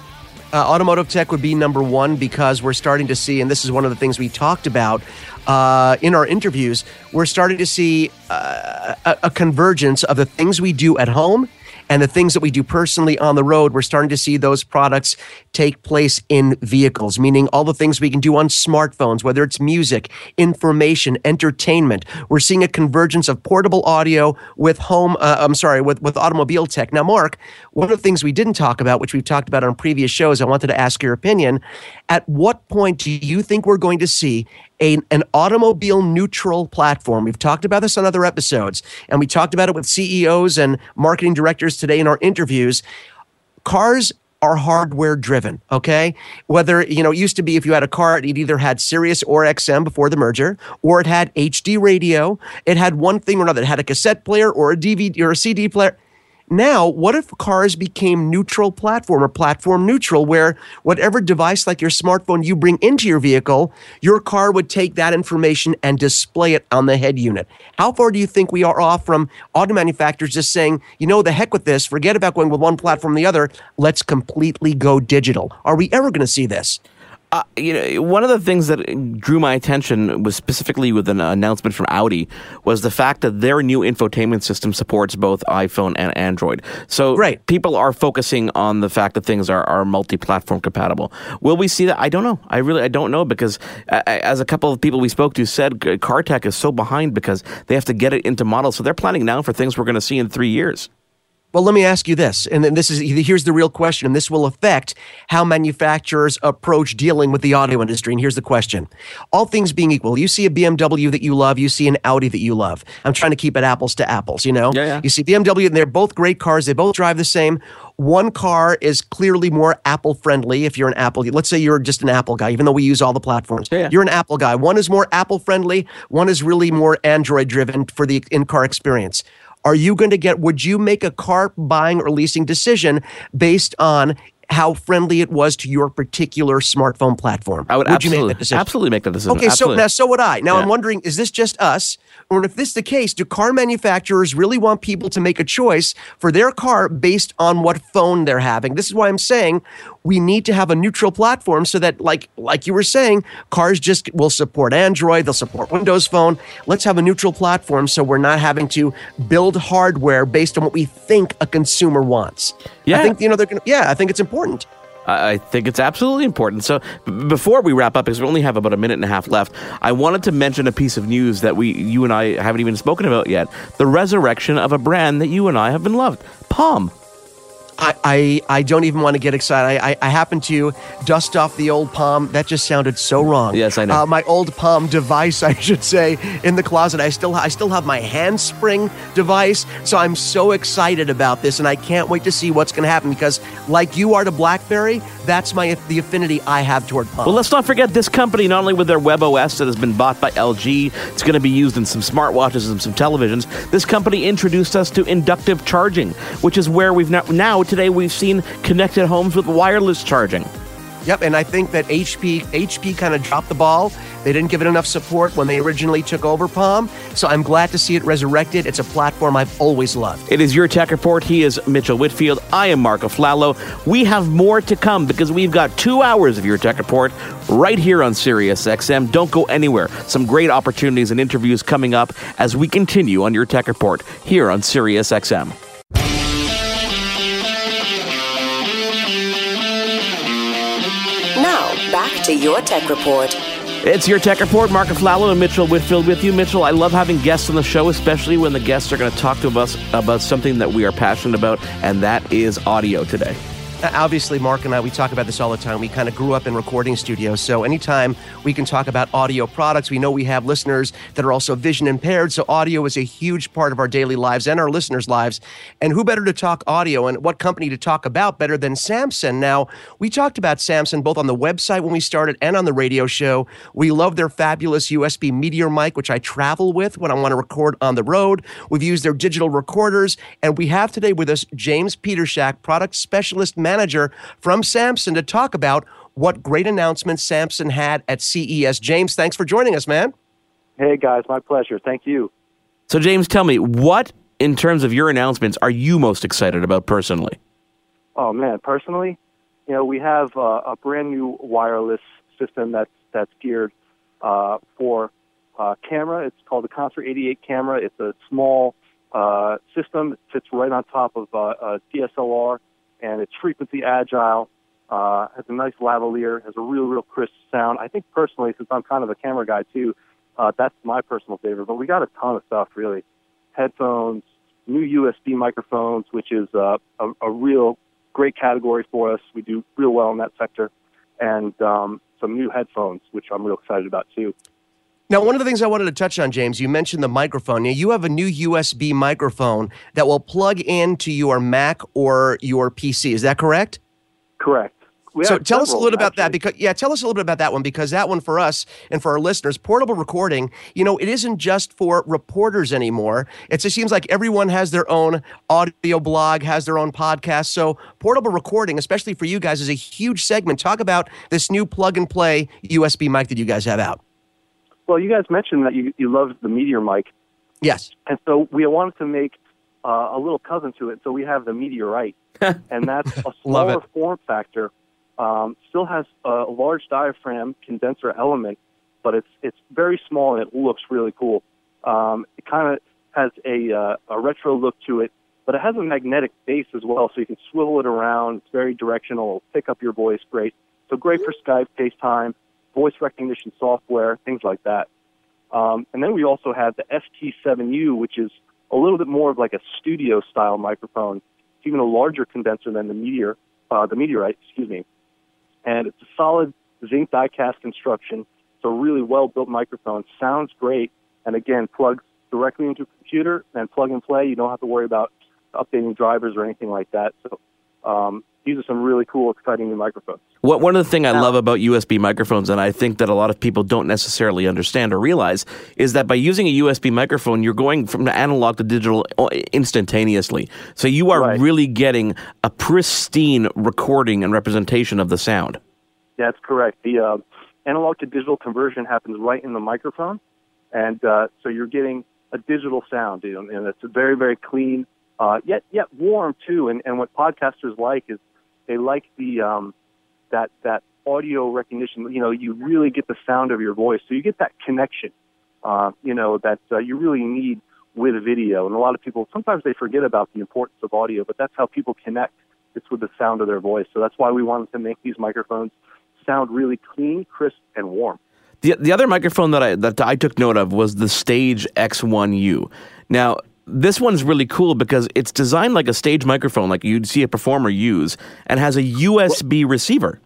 [SPEAKER 5] Uh, automotive tech would be number one because we're starting to see, and this is one of the things we talked about uh, in our interviews, we're starting to see uh, a, a convergence of the things we do at home and the things that we do personally on the road. We're starting to see those products take place in vehicles, meaning all the things we can do on smartphones, whether it's music, information, entertainment. We're seeing a convergence of portable audio with home, uh, I'm sorry, with, with automobile tech. Now, Mark, one of the things we didn't talk about, which we've talked about on previous shows, I wanted to ask your opinion. At what point do you think we're going to see a, an automobile neutral platform? We've talked about this on other episodes, and we talked about it with CEOs and marketing directors today in our interviews. Cars are hardware driven, okay? Whether, you know, it used to be if you had a car, it either had Sirius or XM before the merger, or it had HD radio, it had one thing or another. It had a cassette player or a DVD or a CD player. Now, what if cars became neutral platform or platform neutral, where whatever device like your smartphone you bring into your vehicle, your car would take that information and display it on the head unit? How far do you think we are off from auto manufacturers just saying, you know, the heck with this, forget about going with one platform or the other, let's completely go digital? Are we ever going to see this?
[SPEAKER 4] Uh, you know, one of the things that drew my attention was specifically with an announcement from Audi was the fact that their new infotainment system supports both iPhone and Android. So right. people are focusing on the fact that things are, are multi-platform compatible. Will we see that? I don't know. I really I don't know because uh, as a couple of people we spoke to said, car tech is so behind because they have to get it into models. So they're planning now for things we're going to see in three years.
[SPEAKER 5] Well, let me ask you this, and then this is here's the real question, and this will affect how manufacturers approach dealing with the audio industry. And here's the question: All things being equal, you see a BMW that you love, you see an Audi that you love. I'm trying to keep it apples to apples, you know.
[SPEAKER 4] Yeah, yeah.
[SPEAKER 5] You see BMW, and they're both great cars. They both drive the same. One car is clearly more Apple friendly. If you're an Apple, let's say you're just an Apple guy, even though we use all the platforms. You're an Apple guy. One is more Apple friendly. One is really more Android driven for the in-car experience. Are you going to get, would you make a car buying or leasing decision based on how friendly it was to your particular smartphone platform?
[SPEAKER 4] I would,
[SPEAKER 5] you
[SPEAKER 4] absolutely,
[SPEAKER 5] make that decision?
[SPEAKER 4] absolutely make that decision.
[SPEAKER 5] Okay,
[SPEAKER 4] absolutely.
[SPEAKER 5] so now so would I. Now
[SPEAKER 4] Yeah.
[SPEAKER 5] I'm wondering, is this just us, or if this is the case, do car manufacturers really want people to make a choice for their car based on what phone they're having? This is why I'm saying we need to have a neutral platform so that, like like you were saying, cars just will support Android, they'll support Windows Phone. Let's have a neutral platform so we're not having to build hardware based on what we think a consumer wants.
[SPEAKER 4] Yeah.
[SPEAKER 5] I think you know they're gonna. Yeah, I think it's important.
[SPEAKER 4] I think it's absolutely important. So, b- before we wrap up, because we only have about a minute and a half left, I wanted to mention a piece of news that we, you and I, haven't even spoken about yet: the resurrection of a brand that you and I have been loved, Palm.
[SPEAKER 5] I, I, I don't even want to get excited. I, I, I happen to dust off the old Palm. That just sounded so wrong.
[SPEAKER 4] Yes, I know.
[SPEAKER 5] Uh, my old Palm device, [LAUGHS] I should say, in the closet. I still I still have my handspring device. So I'm so excited about this, and I can't wait to see what's going to happen because, like you are to BlackBerry, that's my the affinity I have toward Palm.
[SPEAKER 4] Well, let's not forget this company, not only with their WebOS that has been bought by LG, it's going to be used in some smartwatches and some televisions. This company introduced us to inductive charging, which is where we've now, now today we've seen connected homes with wireless charging.
[SPEAKER 5] Yep, and I think that HP HP kind of dropped the ball. They didn't give it enough support when they originally took over Palm. So I'm glad to see it resurrected. It's a platform I've always loved.
[SPEAKER 4] It is your tech report. He is Mitchell Whitfield. I am Mark Aflalo. We have more to come because we've got two hours of your tech report right here on Sirius XM. Don't go anywhere. Some great opportunities and interviews coming up as we continue on your tech report here on Sirius
[SPEAKER 2] to your tech report.
[SPEAKER 4] It's your tech report. Mark Aflalo and Mitchell Whitfield with you. Mitchell, I love having guests on the show, especially when the guests are going to talk to us about something that we are passionate about, and that is audio today.
[SPEAKER 5] Uh, Obviously, Mark and I, we talk about this all the time. We kind of grew up in recording studios. So anytime we can talk about audio products, we know we have listeners that are also vision impaired. So audio is a huge part of our daily lives and our listeners' lives. And who better to talk audio and what company to talk about better than Samson? Now, we talked about Samson both on the website when we started and on the radio show. We love their fabulous USB Meteor mic, which I travel with when I want to record on the road. We've used their digital recorders. And we have today with us James Petershak, product specialist manager from Samson, to talk about what great announcements Samson had at CES. James, thanks for joining us, man.
[SPEAKER 11] Hey guys, my pleasure. Thank you.
[SPEAKER 4] So, James, tell me, what in terms of your announcements are you most excited about personally?
[SPEAKER 11] Oh man, personally, you know, we have uh, a brand new wireless system that's that's geared uh, for uh, camera. It's called the Concert 88 camera. It's a small uh, system. It sits right on top of uh, a DSLR, and it's frequency agile. Uh, has a nice lavalier. Has a real, real crisp sound. I think personally, since I'm kind of a camera guy too, uh, that's my personal favorite. But we got a ton of stuff really. Headphones, new USB microphones, which is uh, a, a real great category for us. We do real well in that sector, and um, some new headphones, which I'm real excited about too.
[SPEAKER 5] Now, one of the things I wanted to touch on, James, you mentioned the microphone. Now, you have a new USB microphone that will plug into your Mac or your PC. Is that correct?
[SPEAKER 11] Correct. We
[SPEAKER 5] so tell us a little about that because yeah, tell us a little bit about that one because that one for us and for our listeners, portable recording, you know, it isn't just for reporters anymore. It just seems like everyone has their own audio blog, has their own podcast. So portable recording, especially for you guys, is a huge segment. Talk about this new plug and play USB mic that you guys have out.
[SPEAKER 11] Well, you guys mentioned that you, you loved the Meteor mic.
[SPEAKER 5] Yes.
[SPEAKER 11] And so we wanted to make uh, a little cousin to it. So we have the Meteorite, [LAUGHS] and that's a [LAUGHS]
[SPEAKER 5] Love
[SPEAKER 11] smaller form factor. Um, still has a large diaphragm condenser element, but it's it's very small and it looks really cool. Um, it kind of has a uh, a retro look to it, but it has a magnetic base as well, so you can swivel it around. It's very directional. It'll pick up your voice great. So great for Skype, FaceTime, voice recognition software, things like that. Um, and then we also have the ST7U, which is a little bit more of like a studio style microphone. It's even a larger condenser than the Meteor, uh, the Meteorite, excuse me. And it's a solid zinc die-cast construction. It's a really well-built microphone. Sounds great, and again, plugs directly into a computer and plug and play. You don't have to worry about updating drivers or anything like that. So um, these are some really cool, exciting new microphones.
[SPEAKER 4] What, one of the things I love about USB microphones, and I think that a lot of people don't necessarily understand or realize, is that by using a USB microphone, you're going from analog to digital uh, instantaneously. So you are
[SPEAKER 11] Right.
[SPEAKER 4] really getting a pristine recording and representation of the sound.
[SPEAKER 11] That's correct. The uh, analog to digital conversion happens right in the microphone, and uh, so you're getting a digital sound, you know, and it's very, very clean, uh, yet yet warm too. And, and what podcasters like is they like the um, that that audio recognition. You know, you really get the sound of your voice, so you get that connection. Uh, you know that uh, you really need with video, and a lot of people sometimes they forget about the importance of audio, but that's how people connect. It's with the sound of their voice. So that's why we wanted to make these microphones sound really clean, crisp, and warm.
[SPEAKER 4] The the other microphone that I that I took note of was the Stage X1U. Now, this one's really cool because it's designed like a stage microphone, like you'd see a performer use, and has a USB receiver.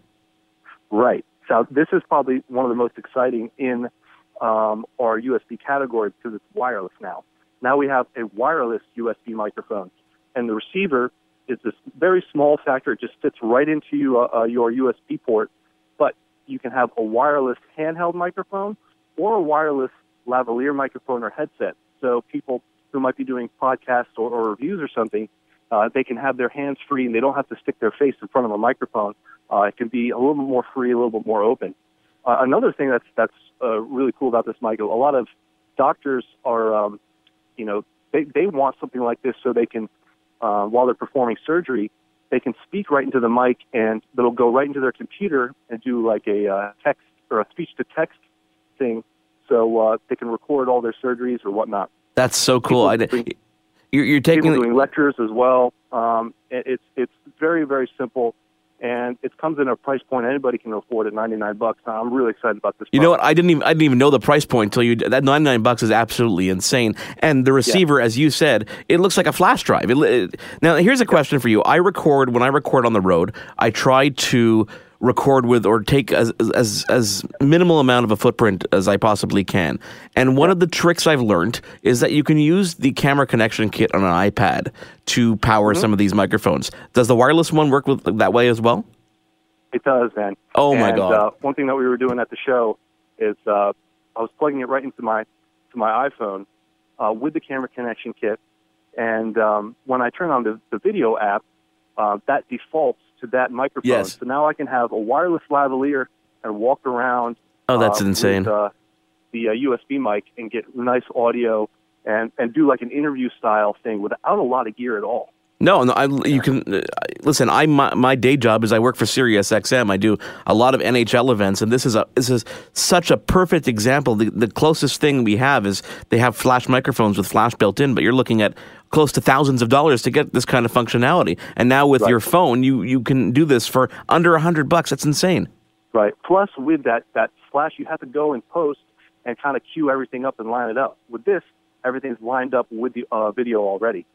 [SPEAKER 11] Right. So this is probably one of the most exciting in um, our USB category because it's wireless now. Now we have a wireless USB microphone, and the receiver is this very small factor. It just fits right into uh, uh, your USB port, but you can have a wireless handheld microphone or a wireless lavalier microphone or headset. So people who might be doing podcasts or, or reviews or something, uh, they can have their hands free and they don't have to stick their face in front of a microphone. Uh, it can be a little bit more free, a little bit more open. Uh, another thing that's that's uh, really cool about this mic, a lot of doctors are, um, you know, they they want something like this so they can, uh, while they're performing surgery, they can speak right into the mic and it'll go right into their computer and do like a uh, text or a speech to text thing, so uh, they can record all their surgeries or whatnot.
[SPEAKER 4] That's so cool. I, you're, you're taking
[SPEAKER 11] People doing lectures as well. Um, it's it's very very simple, and it comes in a price point anybody can afford at ninety nine bucks. I'm really excited about this.
[SPEAKER 4] You know what? I didn't even I didn't even know the price point until you. That ninety nine bucks is absolutely insane. And the receiver, as you said, it looks like a flash drive. It, it- now, here's a question for you. I record when I record on the road. I try to record with or take as as as minimal amount of a footprint as I possibly can. And one of the tricks I've learned is that you can use the camera connection kit on an iPad to power
[SPEAKER 11] Mm-hmm.
[SPEAKER 4] some of these microphones. Does the wireless one work with that way as well?
[SPEAKER 11] It does, man.
[SPEAKER 4] Oh, my God.
[SPEAKER 11] Uh, one thing that we were doing at the show is uh, I was plugging it right into my to my iPhone uh, with the camera connection kit, and um, when I turn on the, the video app, uh, that defaults to that microphone.
[SPEAKER 4] Yes.
[SPEAKER 11] So now I can have a wireless lavalier and walk around.
[SPEAKER 4] Oh, that's
[SPEAKER 11] uh,
[SPEAKER 4] insane.
[SPEAKER 11] With, uh, the uh, USB mic and get nice audio and and do like an interview style thing without a lot of gear at all.
[SPEAKER 4] No, no. I, you can uh, listen. I my, my day job is I work for Sirius XM. I do a lot of NHL events, and this is a this is such a perfect example. The, the closest thing we have is they have flash microphones with flash built in, but you're looking at close to thousands of dollars to get this kind of functionality. And now with your phone, you you can do this for under a hundred bucks. That's insane.
[SPEAKER 11] Right. Plus, with that that flash, you have to go and post and kind of cue everything up and line it up. With this, everything's lined up with the uh, video already.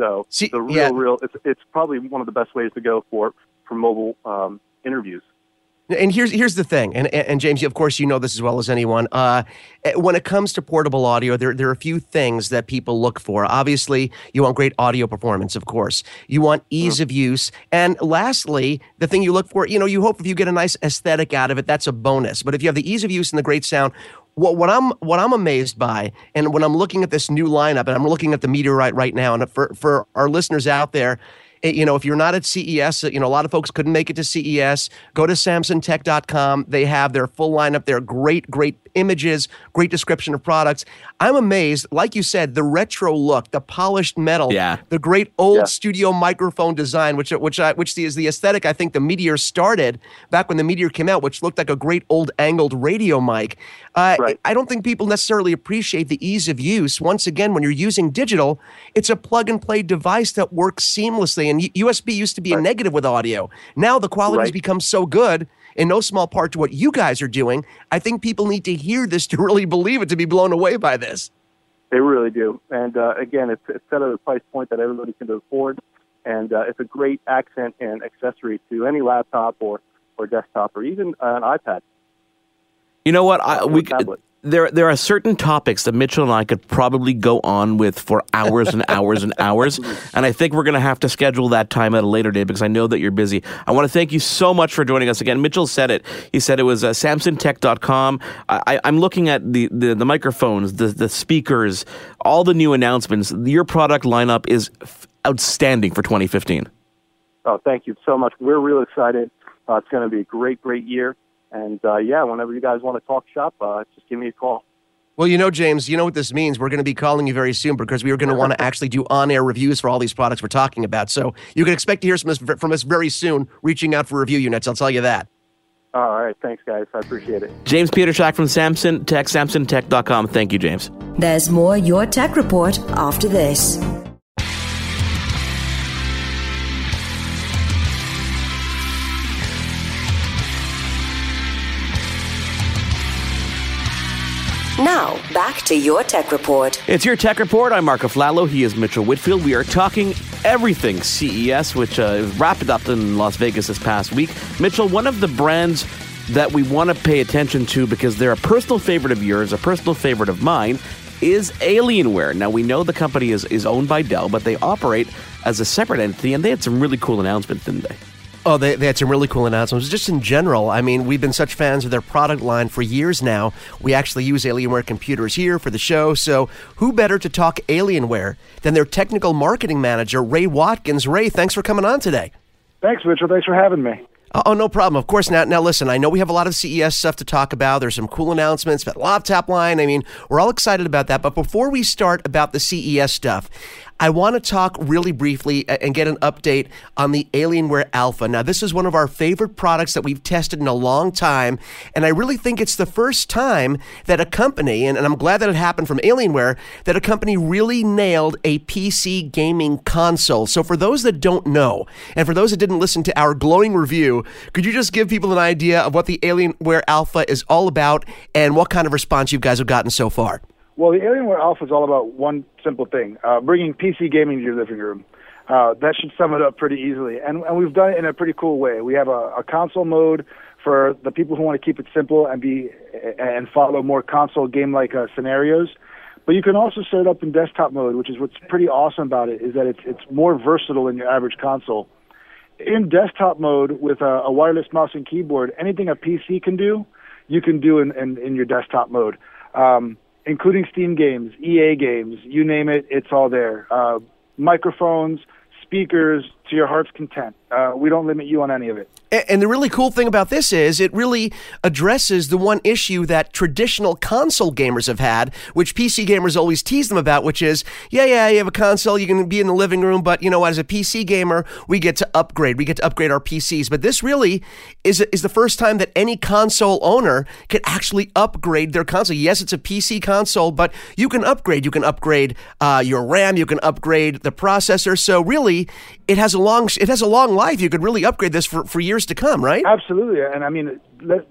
[SPEAKER 11] So the real,
[SPEAKER 5] yeah.
[SPEAKER 11] real, it's it's probably one of the best ways to go for for mobile um, interviews.
[SPEAKER 5] And here's here's the thing, and and and James, of course, you know this as well as anyone. Uh, when it comes to portable audio, there there are a few things that people look for. Obviously, you want great audio performance, of course. You want ease of use, and lastly, the thing you look for, you know, you hope if you get a nice aesthetic out of it, that's a bonus. But if you have the ease of use and the great sound, what what I'm what I'm amazed by, and when I'm looking at this new lineup, and I'm looking at the Meteorite right now, and for for our listeners out there you know, if you're not at CES, you know, a lot of folks couldn't make it to CES. Go to SamsonTech.com. They have their full lineup there. Great, great images, great description of products. I'm amazed, like you said, the retro look, the polished metal,
[SPEAKER 4] Yeah.
[SPEAKER 5] the great old studio microphone design, which which I, which is the aesthetic I think the Meteor started back when the Meteor came out, which looked like a great old angled radio mic. Uh, I don't think people necessarily appreciate the ease of use. Once again, when you're using digital, it's a plug and play device that works seamlessly. And USB used to be a negative with audio. Now the quality has
[SPEAKER 11] Right.
[SPEAKER 5] become so good, in no small part to what you guys are doing. I think people need to hear this to [LAUGHS] really believe it, to be blown away by this.
[SPEAKER 11] They really do. And uh, again, it's, it's set at a price point that everybody can afford, and uh, it's a great accent and accessory to any laptop or or desktop or even uh, an iPad.
[SPEAKER 4] You know what? I, we could, there there are certain topics that Mitchell and I could probably go on with for hours and hours and hours, [LAUGHS] and I think we're going to have to schedule that time at a later date because I know that you're busy. I want to thank you so much for joining us again. Mitchell said it. He said it was uh, SamsonTech.com. I, I'm looking at the, the, the microphones, the the speakers, all the new announcements. Your product lineup is f- outstanding for 2015.
[SPEAKER 11] Oh, thank you so much. We're real excited. Uh, it's going to be a great, great year. And uh, yeah, whenever you guys want to talk shop, uh, just give me a call.
[SPEAKER 5] Well, you know, James, you know what this means. We're going to be calling you very soon because we are going to want to actually do on-air reviews for all these products we're talking about. So you can expect to hear from us, from us very soon, reaching out for review units. I'll tell you that.
[SPEAKER 11] All right. Thanks, guys. I appreciate it.
[SPEAKER 4] James Petershak from Samson Tech, SamsonTech.com. Thank you, James.
[SPEAKER 3] There's more Your Tech Report after this.
[SPEAKER 2] Now, back to your tech report.
[SPEAKER 4] It's your tech report. I'm Mark Aflalo. He is Mitchell Whitfield. We are talking everything CES, which uh, wrapped up in Las Vegas this past week. Mitchell, one of the brands that we want to pay attention to because they're a personal favorite of yours, a personal favorite of mine, is Alienware. Now, we know the company is, is owned by Dell, but they operate as a separate entity, and they had some really cool announcements, didn't they?
[SPEAKER 5] Oh, they, they had some really cool announcements. Just in general, I mean, we've been such fans of their product line for years now. We actually use Alienware computers here for the show. So, who better to talk Alienware than their technical marketing manager, Ray Watkins? Ray, thanks for coming on today.
[SPEAKER 12] Thanks, Mitchell. Thanks for having me.
[SPEAKER 5] Uh, oh, no problem. Of course. Now, now, listen. I know we have a lot of CES stuff to talk about. There's some cool announcements about laptop line. I mean, we're all excited about that. But before we start about the CES stuff, I want to talk really briefly and get an update on the Alienware Alpha. Now, this is one of our favorite products that we've tested in a long time, and I really think it's the first time that a company, and, I'm glad that it happened from Alienware, that a company really nailed a PC gaming console. So, for those that don't know, and for those that didn't listen to our glowing review, could you just give people an idea of what the Alienware Alpha is all about and what kind of response you guys have gotten so far?
[SPEAKER 12] Well, the Alienware Alpha is all about one simple thing: uh, bringing PC gaming to your living room. Uh, that should sum it up pretty easily, and, and we've done it in a pretty cool way. We have a, a console mode for the people who want to keep it simple and be and follow more console game-like uh, scenarios. But you can also set it up in desktop mode, which is what's pretty awesome about it is that it's it's more versatile than your average console. In desktop mode with a, a wireless mouse and keyboard, anything a PC can do, you can do in, in, in your desktop mode. Um, including Steam games, EA games, you name it, it's all there. Uh, microphones, speakers, to your heart's content. Uh, we don't limit you on any of it.
[SPEAKER 5] And the really cool thing about this is it really addresses the one issue that traditional console gamers have had, which PC gamers always tease them about, which is, yeah, yeah, you have a console, you can be in the living room, but you know, as a PC gamer, we get to upgrade. We get to upgrade our PCs. But this really is is the first time that any console owner can actually upgrade their console. Yes, it's a PC console, but you can upgrade. You can upgrade uh, your RAM. You can upgrade the processor. So really, it has a long it has a long life. You could really upgrade this for, for years to come, right?
[SPEAKER 12] Absolutely, and I mean,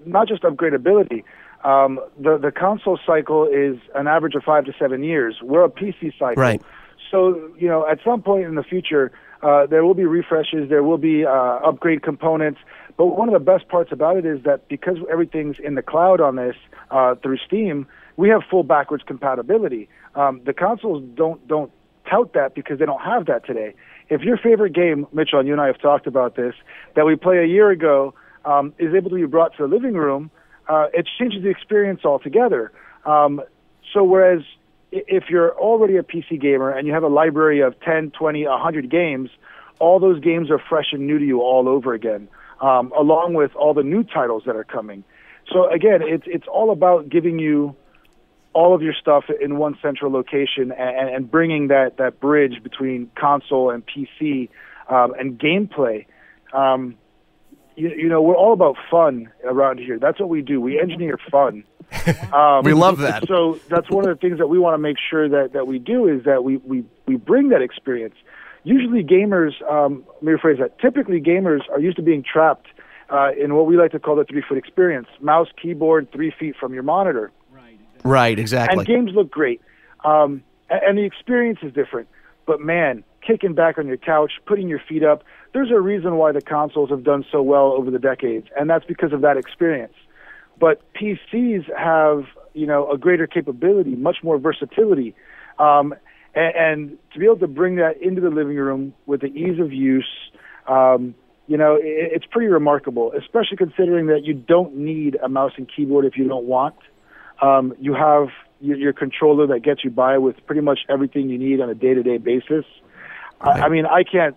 [SPEAKER 12] not just upgradability. Um, the the console cycle is an average of five to seven years. We're a PC cycle,
[SPEAKER 5] right?
[SPEAKER 12] So you know, at some point in the future, uh, there will be refreshes, there will be uh, upgrade components. But one of the best parts about it is that because everything's in the cloud on this uh, through Steam, we have full backwards compatibility. Um, the consoles don't don't tout that because they don't have that today if your favorite game, Mitchell, and you and I have talked about this, that we play a year ago, um, is able to be brought to the living room, uh, it changes the experience altogether. Um, so whereas if you're already a PC gamer and you have a library of 10, 20, 100 games, all those games are fresh and new to you all over again, um, along with all the new titles that are coming. So again, it's it's all about giving you all of your stuff in one central location and, and bringing that, that bridge between console and PC um, and gameplay. Um, you, you, know, we're all about fun around here. That's what we do. We engineer fun. [LAUGHS]
[SPEAKER 5] Um, we love that.
[SPEAKER 12] So that's one of the things that we want to make sure that, that we do is that we, we, we bring that experience. Usually, gamers, um, let me rephrase that. Typically, gamers are used to being trapped uh, in what we like to call the three foot experience mouse, keyboard, three feet from your monitor.
[SPEAKER 5] Right, exactly.
[SPEAKER 12] And games look great. Um, and the experience is different. But man, kicking back on your couch, putting your feet up, there's a reason why the consoles have done so well over the decades, and that's because of that experience. but PCs have you know a greater capability, much more versatility, um, and, and to be able to bring that into the living room with the ease of use. Um, you know, it, it's pretty remarkable, especially considering that you don't need a mouse and keyboard if you don't want. Um, you have your, your controller that gets you by with pretty much everything you need on a day-to-day basis. I, I mean, I can't,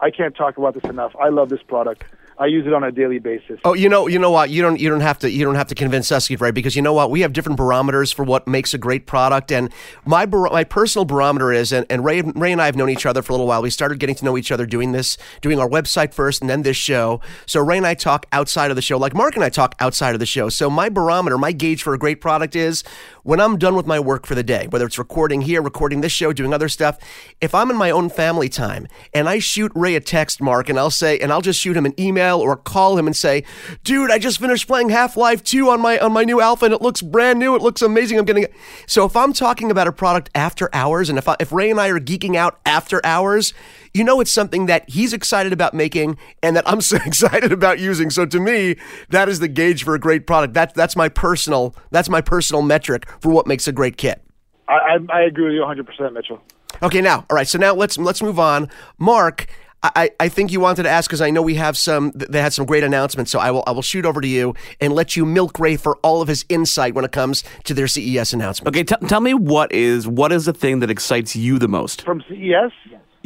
[SPEAKER 12] I can't talk about this enough. I love this product. I use it on a daily basis.
[SPEAKER 5] Oh, you know, you know what? You don't, you don't have to, you don't have to convince us, right? Because you know what? We have different barometers for what makes a great product, and my bar- my personal barometer is, and, and Ray, Ray and I have known each other for a little while. We started getting to know each other doing this, doing our website first, and then this show. So Ray and I talk outside of the show, like Mark and I talk outside of the show. So my barometer, my gauge for a great product is when I'm done with my work for the day, whether it's recording here, recording this show, doing other stuff. If I'm in my own family time and I shoot Ray a text, Mark, and I'll say, and I'll just shoot him an email or call him and say, "Dude, I just finished playing Half Life 2 on my on my new Alpha, and it looks brand new. It looks amazing. I'm getting it." So if I'm talking about a product after hours, and if I, if Ray and I are geeking out after hours, you know it's something that he's excited about making and that I'm [LAUGHS] so excited about using. So to me, that is the gauge for a great product. That's that's my personal that's my personal metric for what makes a great kit.
[SPEAKER 12] I, I, I agree with you 100%, Mitchell.
[SPEAKER 5] Okay, now, all right. So now let's let's move on. Mark, I, I think you wanted to ask because I know we have some. They had some great announcements, so I will I will shoot over to you and let you milk Ray for all of his insight when it comes to their CES announcement.
[SPEAKER 4] Okay, t- tell me what is what is the thing that excites you the most
[SPEAKER 12] from CES?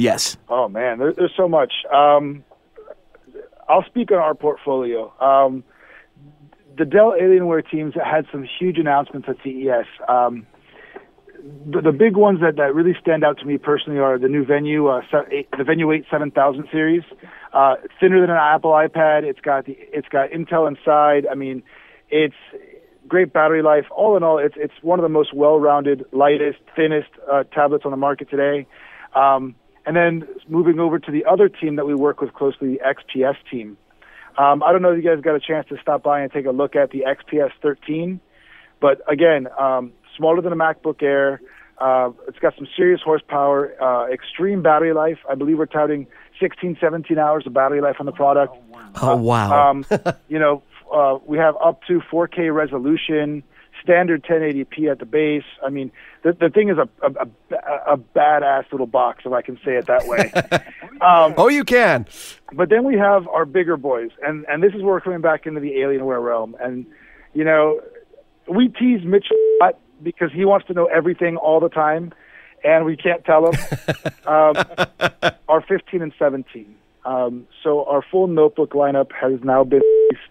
[SPEAKER 4] Yes.
[SPEAKER 12] Oh man, there, there's so much. Um, I'll speak on our portfolio. Um, the Dell Alienware teams had some huge announcements at CES. Um, the, the big ones that, that really stand out to me personally are the new Venue, uh, eight, the Venue 8 7000 series. Uh, thinner than an Apple iPad. It's got the it's got Intel inside. I mean, it's great battery life. All in all, it's it's one of the most well-rounded, lightest, thinnest uh, tablets on the market today. Um, and then moving over to the other team that we work with closely, the XPS team. Um, I don't know if you guys got a chance to stop by and take a look at the XPS 13, but again, um, smaller than a MacBook Air. Uh, it's got some serious horsepower, uh, extreme battery life. I believe we're touting 16, 17 hours of battery life on the product.
[SPEAKER 5] Oh wow!
[SPEAKER 12] um, [LAUGHS] you know, uh, we have up to 4K resolution, standard 1080p at the base. I mean, the the thing is a a, a, a badass little box, if I can say it that way. [LAUGHS] um,
[SPEAKER 5] oh, you can.
[SPEAKER 12] But then we have our bigger boys, and and this is where we're coming back into the Alienware realm. And you know, we tease Mitch a lot because he wants to know everything all the time, and we can't tell him. [LAUGHS] um, our 15 and 17. Um, so our full notebook lineup has now been released.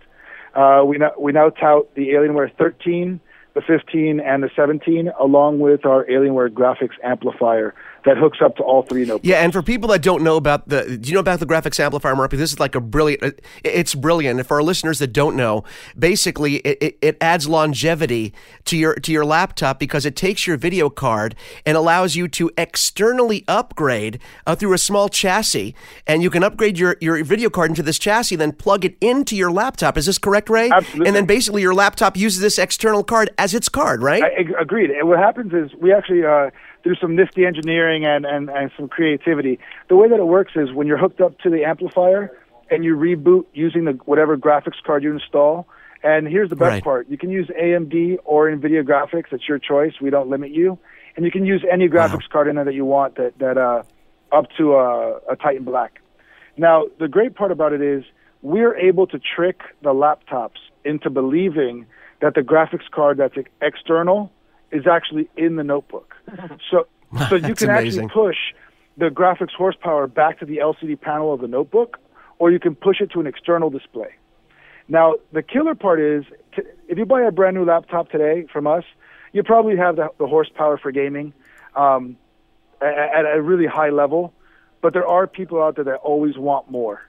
[SPEAKER 12] Uh, we now we now tout the Alienware 13, the 15, and the 17, along with our Alienware graphics amplifier that hooks up to all three notebooks.
[SPEAKER 5] Yeah, and for people that don't know about the, do you know about the graphics amplifier, Mark? This is like a brilliant. It's brilliant. And for our listeners that don't know, basically it, it, it, adds longevity to your to your laptop because it takes your video card and allows you to externally upgrade uh, through a small chassis, and you can upgrade your your video card into this chassis, then plug it into your laptop. Is this correct, Ray?
[SPEAKER 12] Absolutely.
[SPEAKER 5] And then basically your laptop uses this external card as its card, right?
[SPEAKER 12] I, agreed. And what happens is we actually. Uh, through some nifty engineering and, and, and some creativity. The way that it works is when you're hooked up to the amplifier and you reboot using the whatever graphics card you install. And here's the best
[SPEAKER 5] Right.
[SPEAKER 12] part: you can use AMD or NVIDIA graphics. It's your choice. We don't limit you, and you can use any graphics card in there that you want. That that uh, up to a, a Titan Black. Now, the great part about it is we're able to trick the laptops into believing that the graphics card that's external is actually in the notebook. [LAUGHS] So, so you can
[SPEAKER 5] amazing.
[SPEAKER 12] actually push the graphics horsepower back to the LCD panel of the notebook, or you can push it to an external display. Now, the killer part is t- if you buy a brand new laptop today from us, you probably have the, the horsepower for gaming um, at, at a really high level, but there are people out there that always want more.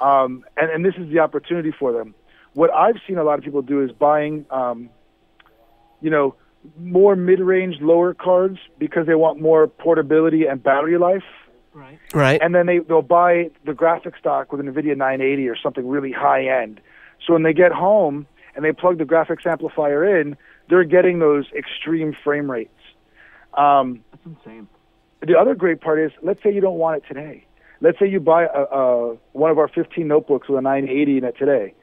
[SPEAKER 12] Um, and, and this is the opportunity for them. What I've seen a lot of people do is buying, um, you know, more mid-range, lower cards because they want more portability and battery life.
[SPEAKER 5] Right. Right.
[SPEAKER 12] And then they they'll buy the graphics dock with an NVIDIA 980 or something really high end. So when they get home and they plug the graphics amplifier in, they're getting those extreme frame rates. Um,
[SPEAKER 1] That's insane.
[SPEAKER 12] the other great part is, let's say you don't want it today. Let's say you buy a, a, one of our 15 notebooks with a 980 in it today.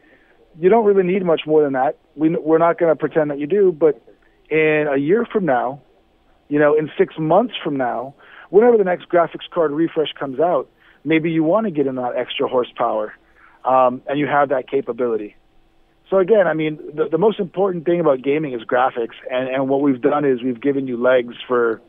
[SPEAKER 12] you don't really need much more than that. We, we're not going to pretend that you do, but in a year from now, you know, in six months from now, whenever the next graphics card refresh comes out, maybe you want to get in that extra horsepower, um, and you have that capability. So again, I mean, the, the most important thing about gaming is graphics, and, and what we've done is we've given you legs for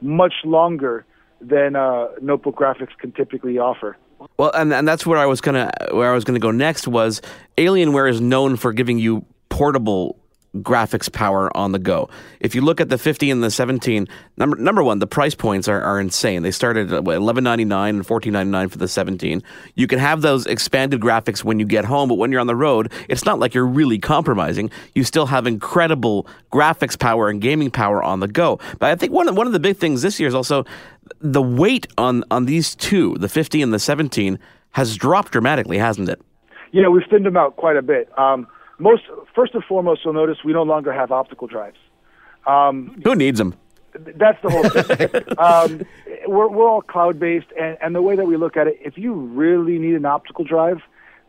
[SPEAKER 12] much longer than uh, notebook graphics can typically offer.
[SPEAKER 4] Well, and and that's where I was gonna where I was gonna go next was Alienware is known for giving you portable graphics power on the go. If you look at the 50 and the 17, number number one, the price points are, are insane. They started at 11.99 and 14.99 for the 17. You can have those expanded graphics when you get home, but when you're on the road, it's not like you're really compromising. You still have incredible graphics power and gaming power on the go. But I think one of, one of the big things this year is also the weight on on these two, the 50 and the 17, has dropped dramatically, hasn't it?
[SPEAKER 12] Yeah, we've thinned them out quite a bit. Um, most first and foremost, you'll notice we no longer have optical drives. Um,
[SPEAKER 4] Who needs them?
[SPEAKER 12] That's the whole thing. [LAUGHS] um, we're we're all cloud based, and and the way that we look at it, if you really need an optical drive,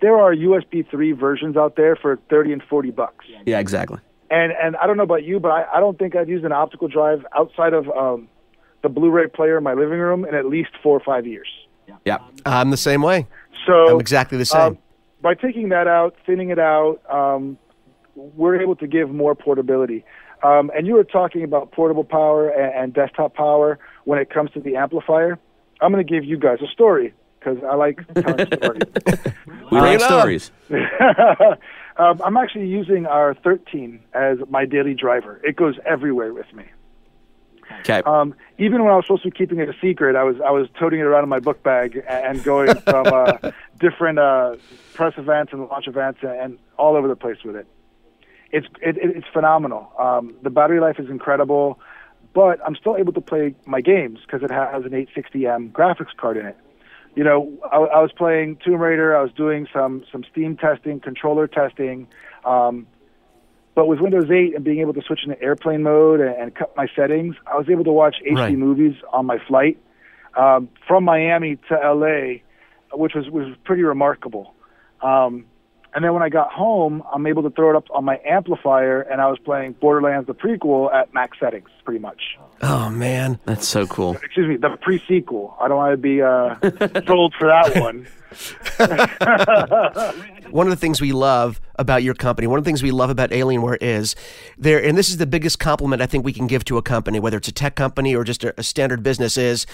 [SPEAKER 12] there are USB three versions out there for thirty and forty bucks.
[SPEAKER 4] Yeah, exactly.
[SPEAKER 12] And and I don't know about you, but I, I don't think I've used an optical drive outside of um, the Blu-ray player in my living room in at least four or five years.
[SPEAKER 4] Yeah,
[SPEAKER 5] I'm the same way.
[SPEAKER 12] So
[SPEAKER 5] I'm exactly the same.
[SPEAKER 12] Um, by taking that out, thinning it out, um, we're able to give more portability. Um, and you were talking about portable power and, and desktop power when it comes to the amplifier. I'm going to give you guys a story because I like telling stories. [LAUGHS]
[SPEAKER 4] We [LAUGHS] like stories. [LAUGHS]
[SPEAKER 12] um, I'm actually using our 13 as my daily driver. It goes everywhere with me.
[SPEAKER 4] Okay.
[SPEAKER 12] Um, even when I was supposed to be keeping it a secret, I was I was toting it around in my book bag and going [LAUGHS] from uh, different uh, press events and launch events and all over the place with it. It's it, it's phenomenal. Um, the battery life is incredible, but I'm still able to play my games because it has an 860M graphics card in it. You know, I, I was playing Tomb Raider. I was doing some some Steam testing, controller testing. Um, but with Windows 8 and being able to switch into airplane mode and, and cut my settings, I was able to watch HD
[SPEAKER 5] Right.
[SPEAKER 12] movies on my flight um, from Miami to LA, which was was pretty remarkable. Um, and then when I got home, I'm able to throw it up on my amplifier, and I was playing Borderlands the prequel at max settings, pretty much.
[SPEAKER 5] Oh man,
[SPEAKER 4] that's so cool.
[SPEAKER 12] Excuse me, the pre-sequel. I don't want to be uh, [LAUGHS] sold for that one. [LAUGHS]
[SPEAKER 5] one of the things we love about your company, one of the things we love about Alienware is there, and this is the biggest compliment I think we can give to a company, whether it's a tech company or just a, a standard business, is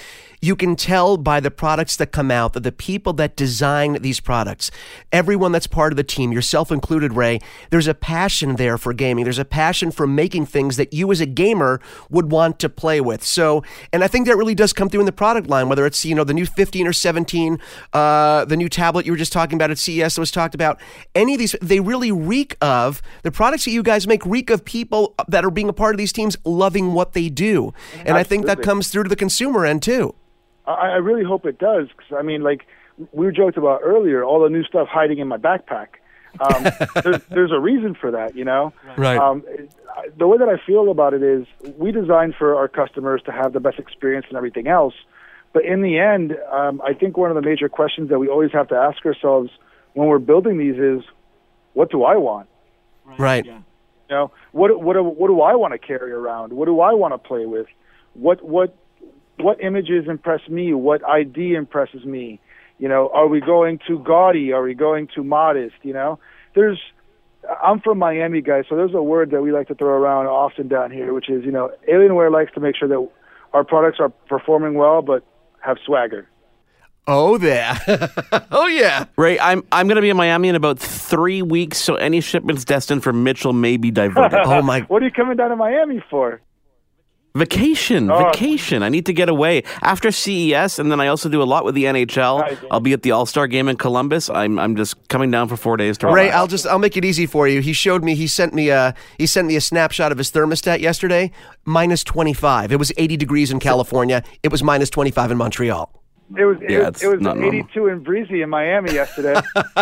[SPEAKER 5] you can tell by the products that come out that the people that design these products, everyone that's part of the team, yourself included, Ray, there's a passion there for gaming. There's a passion for making things that you as a gamer would want to play with. So, and I think that really does come through in the product line, whether it's, you know, the new 15 or 17, uh, the new tablet you were just talking about at CES that was talked about. Any of these, they really reek of the products that you guys make reek of people that are being a part of these teams loving what they do. And I think that comes through to the consumer end too.
[SPEAKER 12] I, I really hope it does. Cause, I mean, like we joked about earlier, all the new stuff hiding in my backpack. Um, [LAUGHS] there's, there's a reason for that, you know.
[SPEAKER 5] Right.
[SPEAKER 12] Um, the way that I feel about it is, we design for our customers to have the best experience and everything else. But in the end, um, I think one of the major questions that we always have to ask ourselves when we're building these is, what do I want?
[SPEAKER 5] Right.
[SPEAKER 12] You know, what what do- what do I want to carry around? What do I want to play with? What what what images impress me? What ID impresses me? You know, are we going too gaudy? Are we going too modest? You know, there's. I'm from Miami, guys, so there's a word that we like to throw around often down here, which is, you know, Alienware likes to make sure that our products are performing well, but have swagger.
[SPEAKER 5] Oh, there. [LAUGHS] oh, yeah.
[SPEAKER 4] Ray, I'm I'm going to be in Miami in about three weeks, so any shipments destined for Mitchell may be diverted. [LAUGHS]
[SPEAKER 5] Oh, my.
[SPEAKER 12] What are you coming down to Miami for?
[SPEAKER 4] Vacation,
[SPEAKER 12] Oh.
[SPEAKER 4] vacation. I need to get away after CES, and then I also do a lot with the NHL. I'll be at the All Star game in Columbus. I'm I'm just coming down for four days to
[SPEAKER 5] Ray,
[SPEAKER 4] relax.
[SPEAKER 5] I'll just I'll make it easy for you. He showed me he sent me a he sent me a snapshot of his thermostat yesterday. Minus twenty five. It was eighty degrees in California. It was minus twenty five in Montreal.
[SPEAKER 12] It was
[SPEAKER 4] Yeah, it's
[SPEAKER 12] it was
[SPEAKER 4] not normal.
[SPEAKER 12] 82 and breezy in Miami yesterday. [LAUGHS]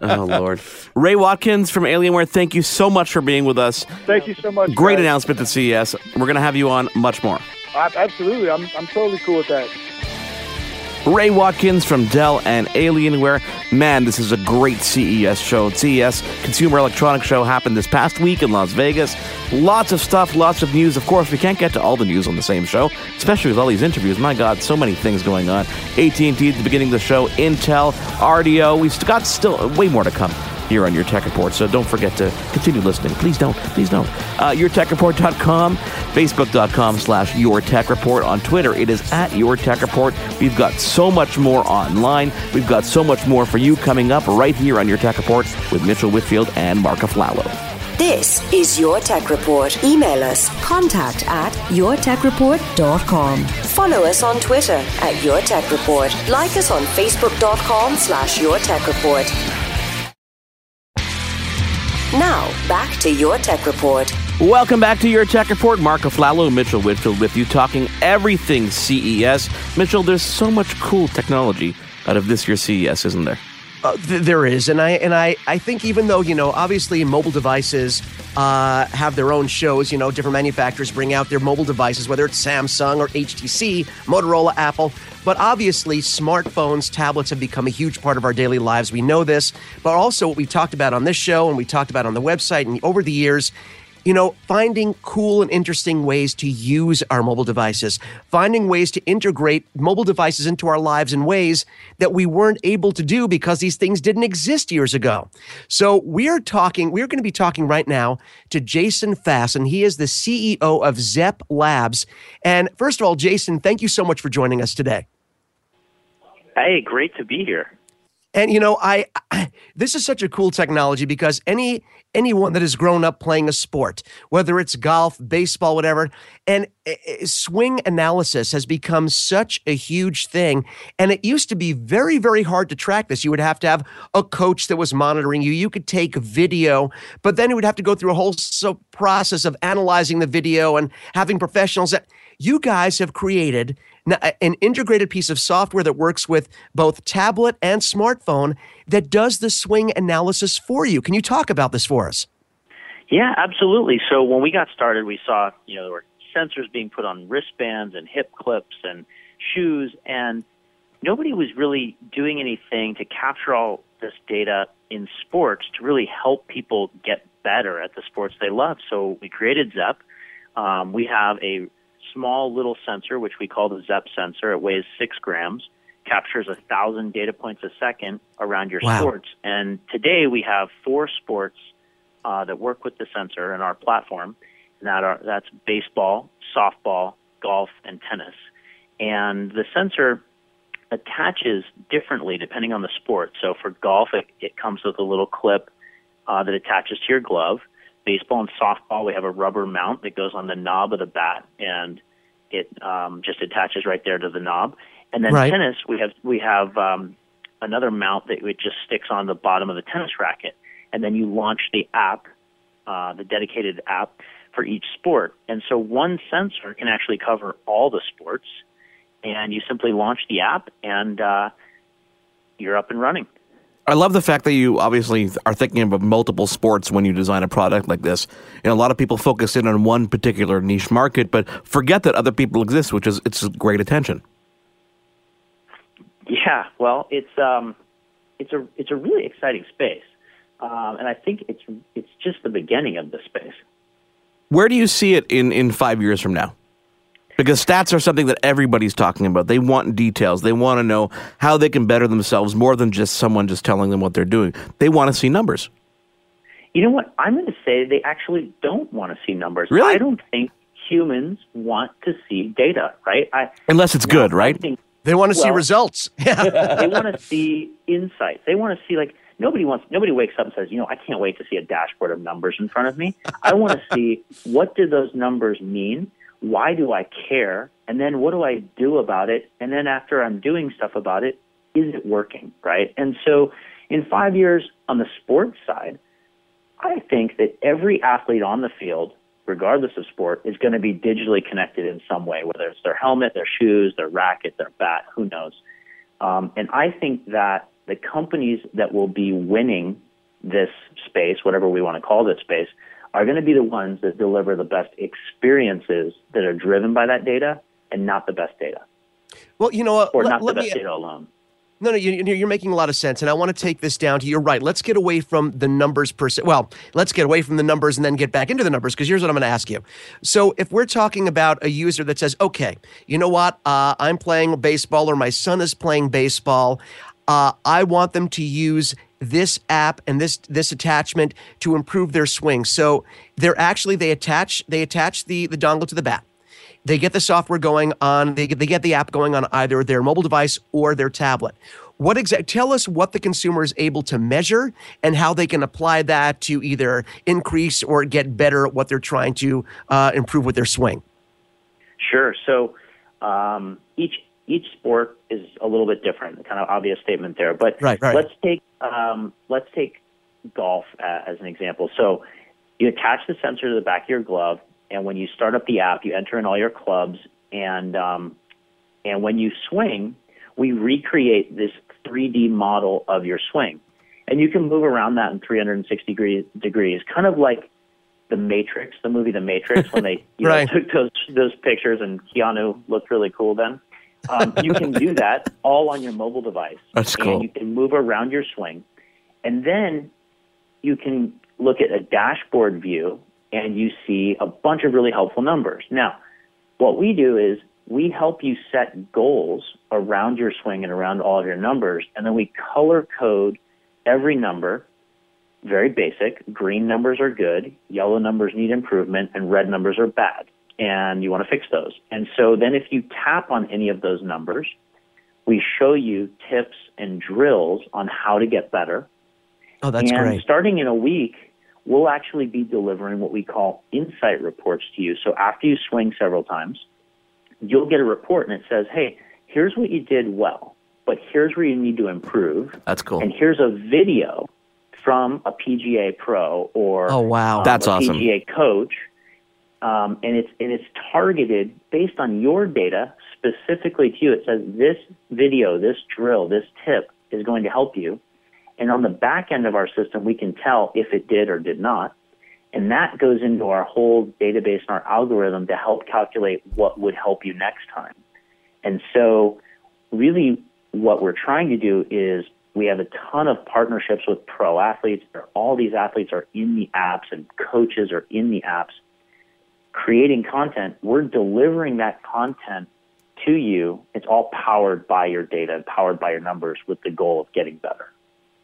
[SPEAKER 4] oh Lord, Ray Watkins from Alienware. Thank you so much for being with us.
[SPEAKER 12] Thank you so much.
[SPEAKER 4] Great
[SPEAKER 12] guys.
[SPEAKER 4] announcement at CES. We're going to have you on much more.
[SPEAKER 12] Absolutely, I'm I'm totally cool with that.
[SPEAKER 4] Ray Watkins from Dell and Alienware. Man, this is a great CES show. CES Consumer Electronics Show happened this past week in Las Vegas. Lots of stuff, lots of news. Of course, we can't get to all the news on the same show, especially with all these interviews. My God, so many things going on. AT&T at the beginning of the show, Intel, Rdio. We've got still way more to come here on Your Tech Report. So don't forget to continue listening. Please don't. Please don't. Uh, YourTechReport.com, Facebook.com slash Your Tech Report. On Twitter, it is at Your Tech Report. We've got so much more online. We've got so much more for you coming up right here on Your Tech Report with Mitchell Whitfield and Mark Aflalo.
[SPEAKER 2] This is Your Tech Report. Email us
[SPEAKER 3] contact at yourtechreport.com.
[SPEAKER 2] Follow us on Twitter at Your Tech Report. Like us on Facebook.com slash Your Tech Report. Now, back to Your Tech Report.
[SPEAKER 4] Welcome back to Your Tech Report. Mark Aflalo, Mitchell Whitfield with you, talking everything CES. Mitchell, there's so much cool technology out of this year's CES, isn't there?
[SPEAKER 5] Uh, th- there is, and I and I I think even though you know obviously mobile devices uh, have their own shows, you know different manufacturers bring out their mobile devices, whether it's Samsung or HTC, Motorola, Apple. But obviously, smartphones, tablets have become a huge part of our daily lives. We know this, but also what we've talked about on this show and we talked about on the website and over the years you know, finding cool and interesting ways to use our mobile devices, finding ways to integrate mobile devices into our lives in ways that we weren't able to do because these things didn't exist years ago. So we're talking, we're going to be talking right now to Jason Fass, and he is the CEO of Zepp Labs. And first of all, Jason, thank you so much for joining us today.
[SPEAKER 13] Hey, great to be here.
[SPEAKER 5] And you know, I, I, [CLEARS THROAT] this is such a cool technology because any anyone that has grown up playing a sport, whether it's golf, baseball, whatever, and uh, swing analysis has become such a huge thing. And it used to be very, very hard to track this. You would have to have a coach that was monitoring you. You could take video, but then you would have to go through a whole so process of analyzing the video and having professionals that you guys have created an integrated piece of software that works with both tablet and smartphone that does the swing analysis for you. Can you talk about this for us?
[SPEAKER 13] Yeah, absolutely. So when we got started, we saw, you know, there were sensors being put on wristbands and hip clips and shoes, and nobody was really doing anything to capture all this data in sports to really help people get better at the sports they love. So we created Zepp. Um, we have a small little sensor, which we call the Zepp sensor. It weighs six grams, captures a thousand data points a second around your wow. sports. And today we have four sports uh, that work with the sensor in our platform. And that are that's baseball, softball, golf, and tennis. And the sensor attaches differently depending on the sport. So for golf, it, it comes with a little clip uh, that attaches to your glove baseball and softball, we have a rubber mount that goes on the knob of the bat, and it um, just attaches right there to the knob. And then
[SPEAKER 5] right.
[SPEAKER 13] tennis, we have we have um, another mount that it just sticks on the bottom of the tennis racket, and then you launch the app, uh, the dedicated app for each sport. And so one sensor can actually cover all the sports, and you simply launch the app, and uh, you're up and running.
[SPEAKER 4] I love the fact that you obviously are thinking about multiple sports when you design a product like this. Know, a lot of people focus in on one particular niche market, but forget that other people exist, which is it's great attention.
[SPEAKER 13] Yeah, well, it's um, it's a it's a really exciting space, um, and I think it's it's just the beginning of the space.
[SPEAKER 4] Where do you see it in in five years from now? Because stats are something that everybody's talking about. They want details. They want to know how they can better themselves more than just someone just telling them what they're doing. They want to see numbers.
[SPEAKER 13] You know what? I'm going to say they actually don't want to see numbers.
[SPEAKER 4] Really?
[SPEAKER 13] I don't think humans want to see data, right? I,
[SPEAKER 4] Unless it's good, right?
[SPEAKER 13] Think,
[SPEAKER 5] they want to
[SPEAKER 13] well,
[SPEAKER 5] see results. [LAUGHS]
[SPEAKER 13] they want to see insights. They want to see like nobody wants nobody wakes up and says, you know, I can't wait to see a dashboard of numbers in front of me. I want to [LAUGHS] see what do those numbers mean why do I care? And then what do I do about it? And then after I'm doing stuff about it, is it working? Right. And so in five years on the sports side, I think that every athlete on the field, regardless of sport, is going to be digitally connected in some way, whether it's their helmet, their shoes, their racket, their bat, who knows. Um, and I think that the companies that will be winning this space, whatever we want to call this space, are going to be the ones that deliver the best experiences that are driven by that data and not the best data.
[SPEAKER 5] Well, you know what?
[SPEAKER 13] or
[SPEAKER 5] let-
[SPEAKER 13] not
[SPEAKER 5] let
[SPEAKER 13] the
[SPEAKER 5] me-
[SPEAKER 13] best data alone.
[SPEAKER 5] No, no, you- you're making a lot of sense, and I want to take this down to you're right. Let's get away from the numbers per se. Well, let's get away from the numbers and then get back into the numbers because here's what I'm going to ask you. So, if we're talking about a user that says, "Okay, you know what? Uh, I'm playing baseball, or my son is playing baseball. Uh, I want them to use." This app and this this attachment to improve their swing. So they're actually they attach they attach the the dongle to the bat. They get the software going on. They get, they get the app going on either their mobile device or their tablet. What exact? Tell us what the consumer is able to measure and how they can apply that to either increase or get better at what they're trying to uh, improve with their swing.
[SPEAKER 13] Sure. So um, each each sport is a little bit different. Kind of obvious statement there, but
[SPEAKER 5] Right, right.
[SPEAKER 13] let's take um, let's take golf uh, as an example. So you attach the sensor to the back of your glove, and when you start up the app, you enter in all your clubs, and um, and when you swing, we recreate this 3D model of your swing, and you can move around that in 360 degree, degrees, kind of like the Matrix, the movie The Matrix, when they you [LAUGHS]
[SPEAKER 5] Right.
[SPEAKER 13] know, [LAUGHS] took those those pictures and Keanu looked really cool then. Um, you can do that all on your mobile device.
[SPEAKER 4] That's
[SPEAKER 13] and you can move around your swing, and then you can look at a dashboard view and you see a bunch of really helpful numbers. Now, what we do is we help you set goals around your swing and around all of your numbers, and then we color code every number. Very basic. Green numbers are good, yellow numbers need improvement, and red numbers are bad. And you want to fix those. And so then if you tap on any of those numbers, we show you tips and drills on how to get better.
[SPEAKER 5] Oh, that's
[SPEAKER 13] and
[SPEAKER 5] great.
[SPEAKER 13] starting in a week, we'll actually be delivering what we call insight reports to you. So after you swing several times, you'll get a report and it says, hey, here's what you did well, but here's where you need to improve.
[SPEAKER 4] That's cool.
[SPEAKER 13] And here's a video from a PGA pro or
[SPEAKER 5] Oh, wow.
[SPEAKER 13] um,
[SPEAKER 4] That's
[SPEAKER 13] a
[SPEAKER 4] awesome.
[SPEAKER 13] PGA coach. Um, and it's and it's targeted based on your data specifically to you. It says this video, this drill, this tip is going to help you. And on the back end of our system, we can tell if it did or did not. And that goes into our whole database and our algorithm to help calculate what would help you next time. And so, really, what we're trying to do is we have a ton of partnerships with pro athletes. All these athletes are in the apps, and coaches are in the apps creating content. We're delivering that content to you. It's all powered by your data, powered by your numbers, with the goal of getting better.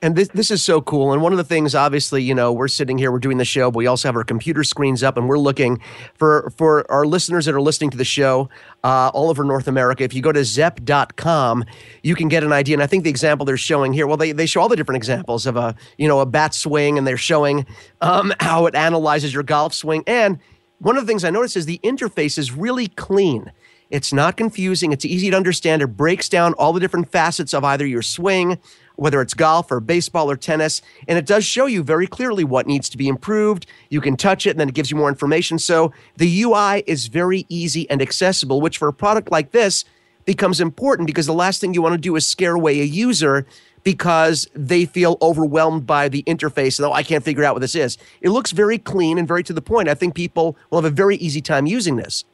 [SPEAKER 5] And this this is so cool. And one of the things, obviously, you know, we're sitting here, we're doing the show, but we also have our computer screens up, and we're looking for for our listeners that are listening to the show uh, all over North America. If you go to Zepp.com, you can get an idea. And I think the example they're showing here, well, they they show all the different examples of a you know a bat swing, and they're showing um, [LAUGHS] how it analyzes your golf swing. And one of the things I noticed is the interface is really clean. It's not confusing. It's easy to understand. It breaks down all the different facets of either your swing, whether it's golf or baseball or tennis. And it does show you very clearly what needs to be improved. You can touch it and then it gives you more information. So the UI is very easy and accessible, which for a product like this becomes important because the last thing you want to do is scare away a user because they feel overwhelmed by the interface oh, I can't figure out what this is. It looks very clean and very to the point. I think people will have a very easy time using this.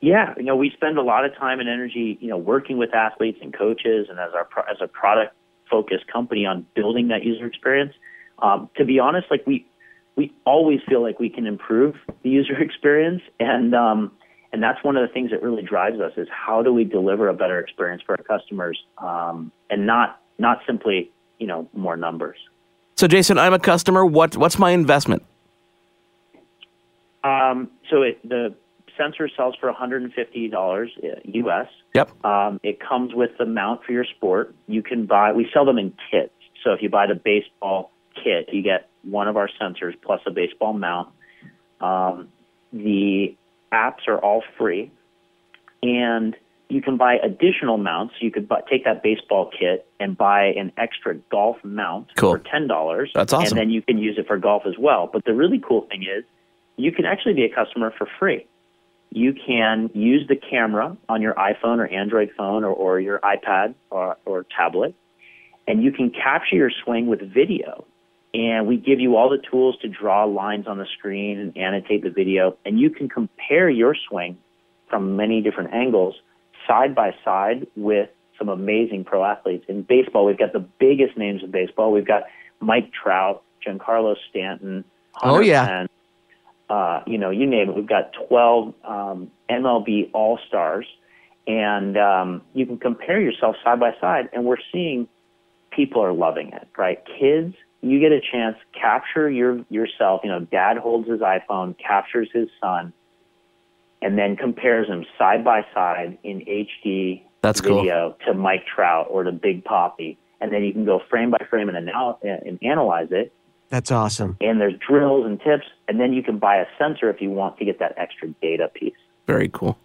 [SPEAKER 13] Yeah, you know, we spend a lot of time and energy, you know, working with athletes and coaches, and as our pro- as a product focused company on building that user experience. Um, to be honest, like we we always feel like we can improve the user [LAUGHS] experience, and um, and that's one of the things that really drives us is how do we deliver a better experience for our customers, um, and not not simply you know more numbers.
[SPEAKER 4] So, Jason, I'm a customer. What what's my investment?
[SPEAKER 13] Um, so it, the sensor sells for $150 US.
[SPEAKER 4] Yep.
[SPEAKER 13] Um, it comes with the mount for your sport. You can buy. We sell them in kits. So if you buy the baseball kit, you get one of our sensors plus a baseball mount. Um, the apps are all free, and you can buy additional mounts. You could buy, take that baseball kit and buy an extra golf mount
[SPEAKER 4] Cool.
[SPEAKER 13] for ten dollars.
[SPEAKER 4] That's awesome.
[SPEAKER 13] And then you can use it for golf as well. But the really cool thing is, you can actually be a customer for free. You can use the camera on your iPhone or Android phone or, or your iPad or, or tablet, and you can capture your swing with video. And we give you all the tools to draw lines on the screen and annotate the video, and you can compare your swing from many different angles side by side with some amazing pro athletes. In baseball, we've got the biggest names in baseball. We've got Mike Trout, Giancarlo Stanton.
[SPEAKER 5] Oh, yeah.
[SPEAKER 13] Penn, uh, you know, you name it. We've got 12 um, MLB All Stars, and um, you can compare yourself side by side, and we're seeing people are loving it, right? Kids, you get a chance capture your yourself. You know, dad holds his iPhone, captures his son, and then compares them side by side in HD
[SPEAKER 4] That's
[SPEAKER 13] video to Mike Trout or to Big Papi, and then you can go frame by frame and, anal- and analyze it.
[SPEAKER 5] That's awesome.
[SPEAKER 13] And there's drills and tips, and then you can buy a sensor if you want to get that extra data piece.
[SPEAKER 4] Very cool.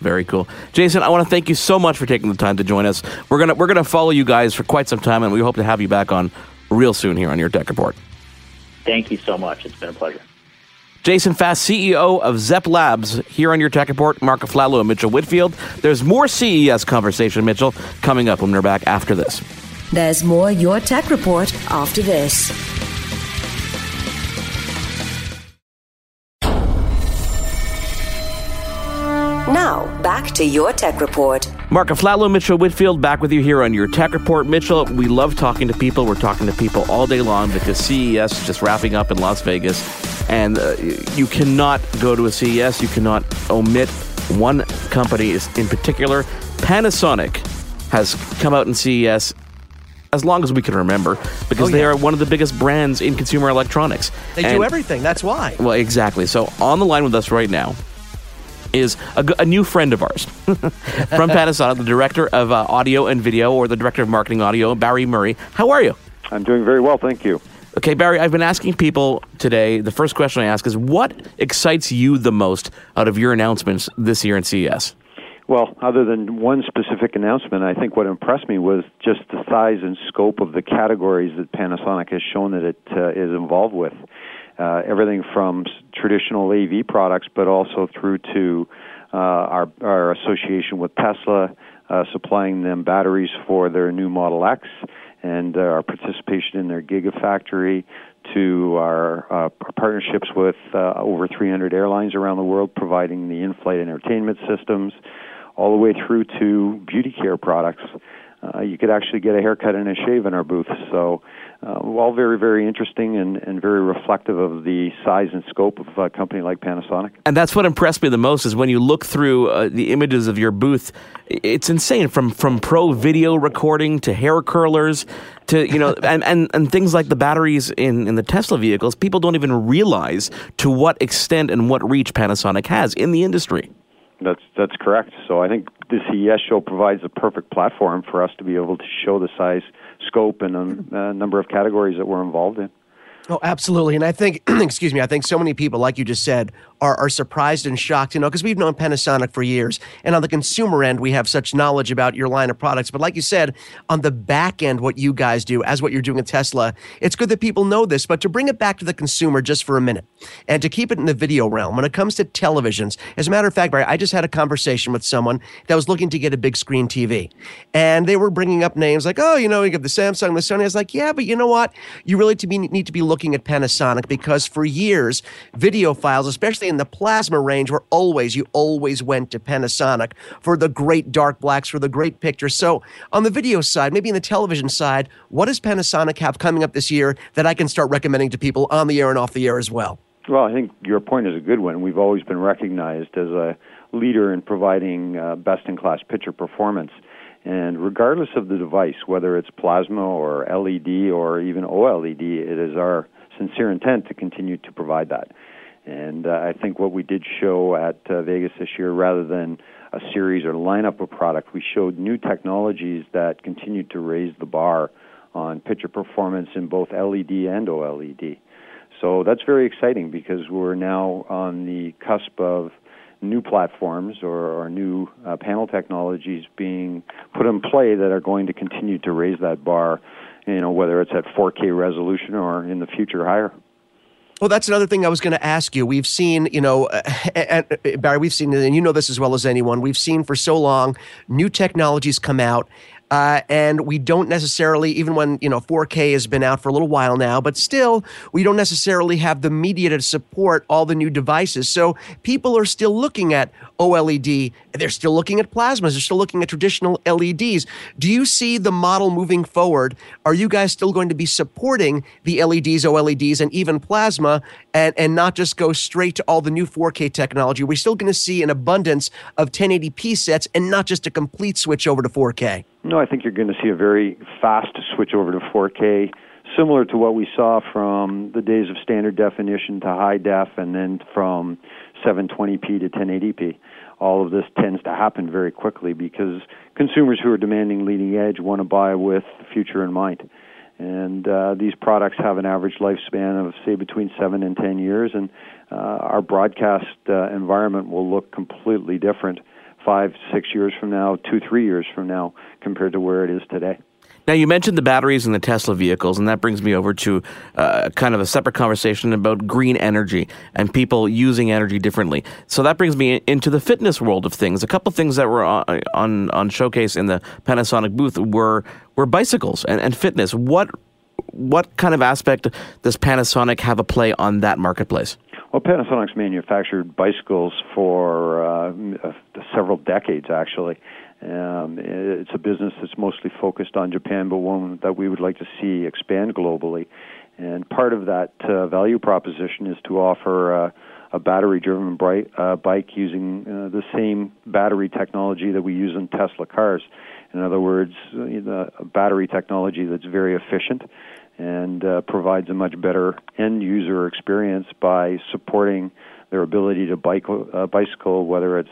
[SPEAKER 4] Very cool. Jason, I want to thank you so much for taking the time to join us. We're gonna we're gonna follow you guys for quite some time and we hope to have you back on real soon here on your tech report.
[SPEAKER 13] Thank you so much. It's been a pleasure.
[SPEAKER 4] Jason Fass, CEO of Zepp Labs, here on your tech report. Mark Aflalo and Mitchell Whitfield. There's more CES conversation, Mitchell, coming up when we're back after this.
[SPEAKER 3] There's more Your Tech Report after this.
[SPEAKER 2] Back to your tech report.
[SPEAKER 4] Mark Aflalo, Mitchell Whitfield, back with you here on your tech report. Mitchell, we love talking to people. We're talking to people all day long because CES is just wrapping up in Las Vegas. And uh, you cannot go to a CES, you cannot omit one company in particular. Panasonic has come out in CES as long as we can remember because
[SPEAKER 5] Oh,
[SPEAKER 4] they are one of the biggest brands in consumer electronics.
[SPEAKER 5] They
[SPEAKER 4] And-
[SPEAKER 5] do everything. That's why.
[SPEAKER 4] well, exactly. So on the line with us right now is a new friend of ours [LAUGHS] from Panasonic, the director of uh, audio and video, or the director of marketing audio, Barry Murray. How are you?
[SPEAKER 14] I'm doing very well, thank you.
[SPEAKER 4] Okay, Barry, I've been asking people today. The first question I ask is what excites you the most out of your announcements this year in CES?
[SPEAKER 14] Well, other than one specific announcement, I think what impressed me was just the size and scope of the categories that Panasonic has shown that it uh, is involved with. Uh, everything from traditional AV products, but also through to uh, our, our association with Tesla, uh, supplying them batteries for their new Model X, and uh, our participation in their Gigafactory, to our, uh, our partnerships with uh, over 300 airlines around the world, providing the in-flight entertainment systems, all the way through to beauty care products. Uh, you could actually get a haircut and a shave in our booth. So, uh, all very, very interesting and, and very reflective of the size and scope of a company like Panasonic.
[SPEAKER 4] And that's what impressed me the most is when you look through uh, the images of your booth. It's insane from from pro video recording to hair curlers to you know [LAUGHS] and, and, and things like the batteries in, in the Tesla vehicles. People don't even realize to what extent and what reach Panasonic has in the industry.
[SPEAKER 14] That's that's correct. So I think the CES show provides a perfect platform for us to be able to show the size, scope, and a, uh, number of categories that we're involved in.
[SPEAKER 5] Oh, absolutely. And I think, [CLEARS THROAT] excuse me, I think so many people, like you just said, are, are surprised and shocked, you know, because we've known Panasonic for years. And on the consumer end, we have such knowledge about your line of products. But like you said, on the back end, what you guys do, as what you're doing at Tesla, it's good that people know this. But to bring it back to the consumer just for a minute and to keep it in the video realm, when it comes to televisions, as a matter of fact, Barry, I just had a conversation with someone that was looking to get a big screen TV. And they were bringing up names like, oh, you know, you got the Samsung, the Sony. I was like, yeah, but you know what? You really to be, need to be looking at Panasonic because for years, videophiles, especially in the plasma range, were always, you always went to Panasonic for the great dark blacks, for the great pictures. So on the video side, maybe in the television side, what does Panasonic have coming up this year that I can start recommending to people on the air and off the air as well?
[SPEAKER 14] Well, I think your point is a good one. We've always been recognized as a leader in providing uh, best in class picture performance. And regardless of the device, whether it's plasma or LED or even OLED, it is our sincere intent to continue to provide that. And uh, I think what we did show at uh, Vegas this year, rather than a series or lineup of product, we showed new technologies that continued to raise the bar on picture performance in both LED and OLED. So that's very exciting because we're now on the cusp of new platforms or, or new uh, panel technologies being put in play that are going to continue to raise that bar, you know, whether it's at 4K resolution or in the future higher.
[SPEAKER 5] Well, that's another thing I was going to ask you. We've seen, you know, uh, [LAUGHS] and, Barry, we've seen, and you know this as well as anyone, we've seen for so long new technologies come out. Uh, and we don't necessarily, even when you know 4K has been out for a little while now, but still we don't necessarily have the media to support all the new devices. So people are still looking at OLED. They're still looking at plasmas. They're still looking at traditional LEDs. Do you see the model moving forward? Are you guys still going to be supporting the LEDs, OLEDs, and even plasma, and and not just go straight to all the new 4K technology? We're still going to see an abundance of 1080p sets and not just a complete switch over to 4K.
[SPEAKER 14] No, I think you're going to see a very fast switch over to 4K, similar to what we saw from the days of standard definition to high def, and then from 720p to 1080p. All of this tends to happen very quickly because consumers who are demanding leading edge want to buy with the future in mind. And uh, these products have an average lifespan of, say, between seven and ten years, and uh, our broadcast uh, environment will look completely different five, six years from now, two, three years from now, compared to where it is today.
[SPEAKER 4] Now, you mentioned the batteries in the Tesla vehicles, and that brings me over to uh, kind of a separate conversation about green energy and people using energy differently. So that brings me into the fitness world of things. A couple things that were on, on, on showcase in the Panasonic booth were were bicycles and, and fitness. What what kind of aspect does Panasonic have a play on that marketplace?
[SPEAKER 14] Well, Panasonic's manufactured bicycles for uh, several decades, actually. Um, it's a business that's mostly focused on Japan, but one that we would like to see expand globally. And part of that uh, value proposition is to offer uh, a battery-driven bright, uh, bike using uh, the same battery technology that we use in Tesla cars. In other words, uh, a battery technology that's very efficient and uh, provides a much better end user experience by supporting their ability to bike uh, bicycle, whether it's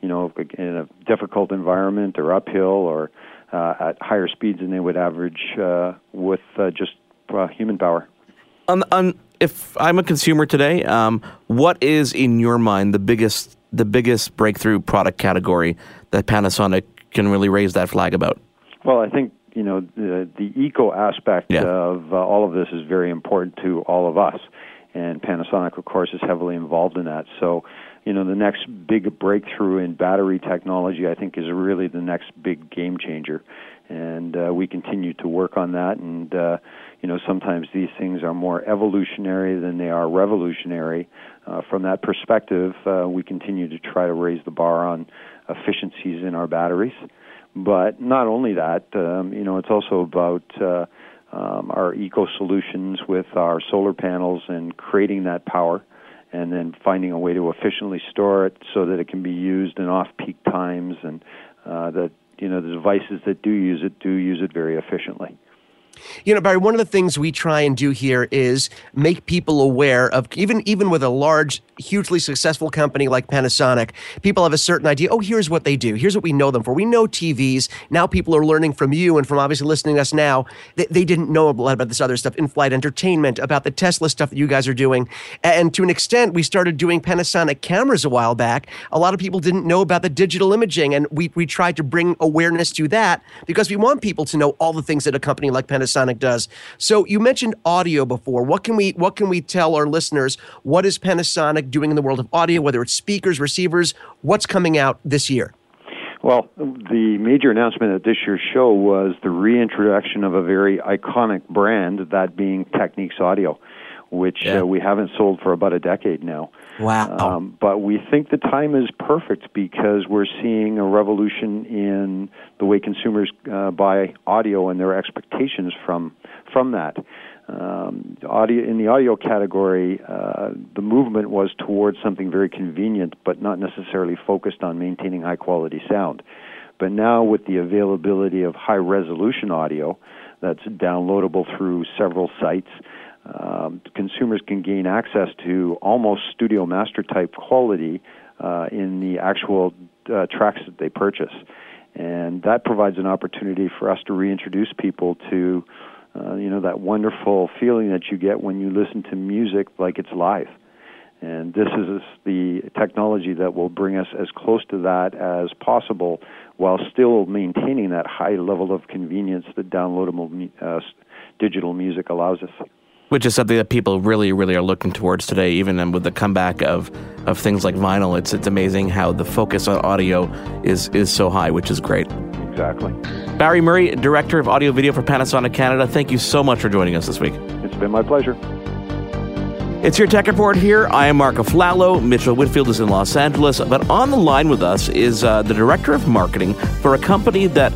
[SPEAKER 14] you know in a difficult environment or uphill or uh, at higher speeds than they would average uh, with uh, just uh, human power.
[SPEAKER 4] On, on, if I'm a consumer today, um, what is in your mind the biggest the biggest breakthrough product category that Panasonic can really raise that flag about?
[SPEAKER 14] Well, I think you know the, the eco aspect yeah. of uh, all of this is very important to all of us, and Panasonic, of course, is heavily involved in that. So, you know, the next big breakthrough in battery technology, I think, is really the next big game changer, and uh, we continue to work on that. And uh, you know, sometimes these things are more evolutionary than they are revolutionary. Uh, from that perspective, uh, we continue to try to raise the bar on efficiencies in our batteries. But not only that, um, you know, it's also about uh, um, our eco solutions with our solar panels and creating that power, and then finding a way to efficiently store it so that it can be used in off-peak times, and uh, that you know the devices that do use it do use it very efficiently.
[SPEAKER 5] You know, Barry, one of the things we try and do here is make people aware of even even with a large, hugely successful company like Panasonic, people have a certain idea. Oh, here's what they do. Here's what we know them for. We know TVs. Now people are learning from you and from obviously listening to us now. They, they didn't know a lot about this other stuff, in-flight entertainment, about the Tesla stuff that you guys are doing. And to an extent, we started doing Panasonic cameras a while back. A lot of people didn't know about the digital imaging, and we we tried to bring awareness to that because we want people to know all the things that a company like Panasonic Panasonic does. So you mentioned audio before. What can we what can we tell our listeners? What is Panasonic doing in the world of audio? Whether it's speakers, receivers, what's coming out this year?
[SPEAKER 14] Well, the major announcement at this year's show was the reintroduction of a very iconic brand, that being Technics Audio, which yeah. uh, we haven't sold for about a decade now.
[SPEAKER 5] Wow.
[SPEAKER 14] Um, but we think the time is perfect because we're seeing a revolution in the way consumers uh, buy audio and their expectations from from that. Um, audio in the audio category, uh, the movement was towards something very convenient, but not necessarily focused on maintaining high quality sound. But now, with the availability of high resolution audio that's downloadable through several sites, um, consumers can gain access to almost studio master type quality uh, in the actual uh, tracks that they purchase. And that provides an opportunity for us to reintroduce people to, uh, you know, that wonderful feeling that you get when you listen to music like it's live. And this is the technology that will bring us as close to that as possible while still maintaining that high level of convenience that downloadable uh, digital music allows us
[SPEAKER 4] which is something that people really, really are looking towards today. Even with the comeback of of things like vinyl, it's it's amazing how the focus on audio is is so high, which is great.
[SPEAKER 14] Exactly.
[SPEAKER 4] Barry Murray, Director of Audio Video for Panasonic Canada, thank you so much for joining us this week.
[SPEAKER 14] It's been my pleasure.
[SPEAKER 4] It's your Tech Report here. I am Mark Aflalo. Mitchell Whitfield is in Los Angeles. But on the line with us is uh, the Director of Marketing for a company that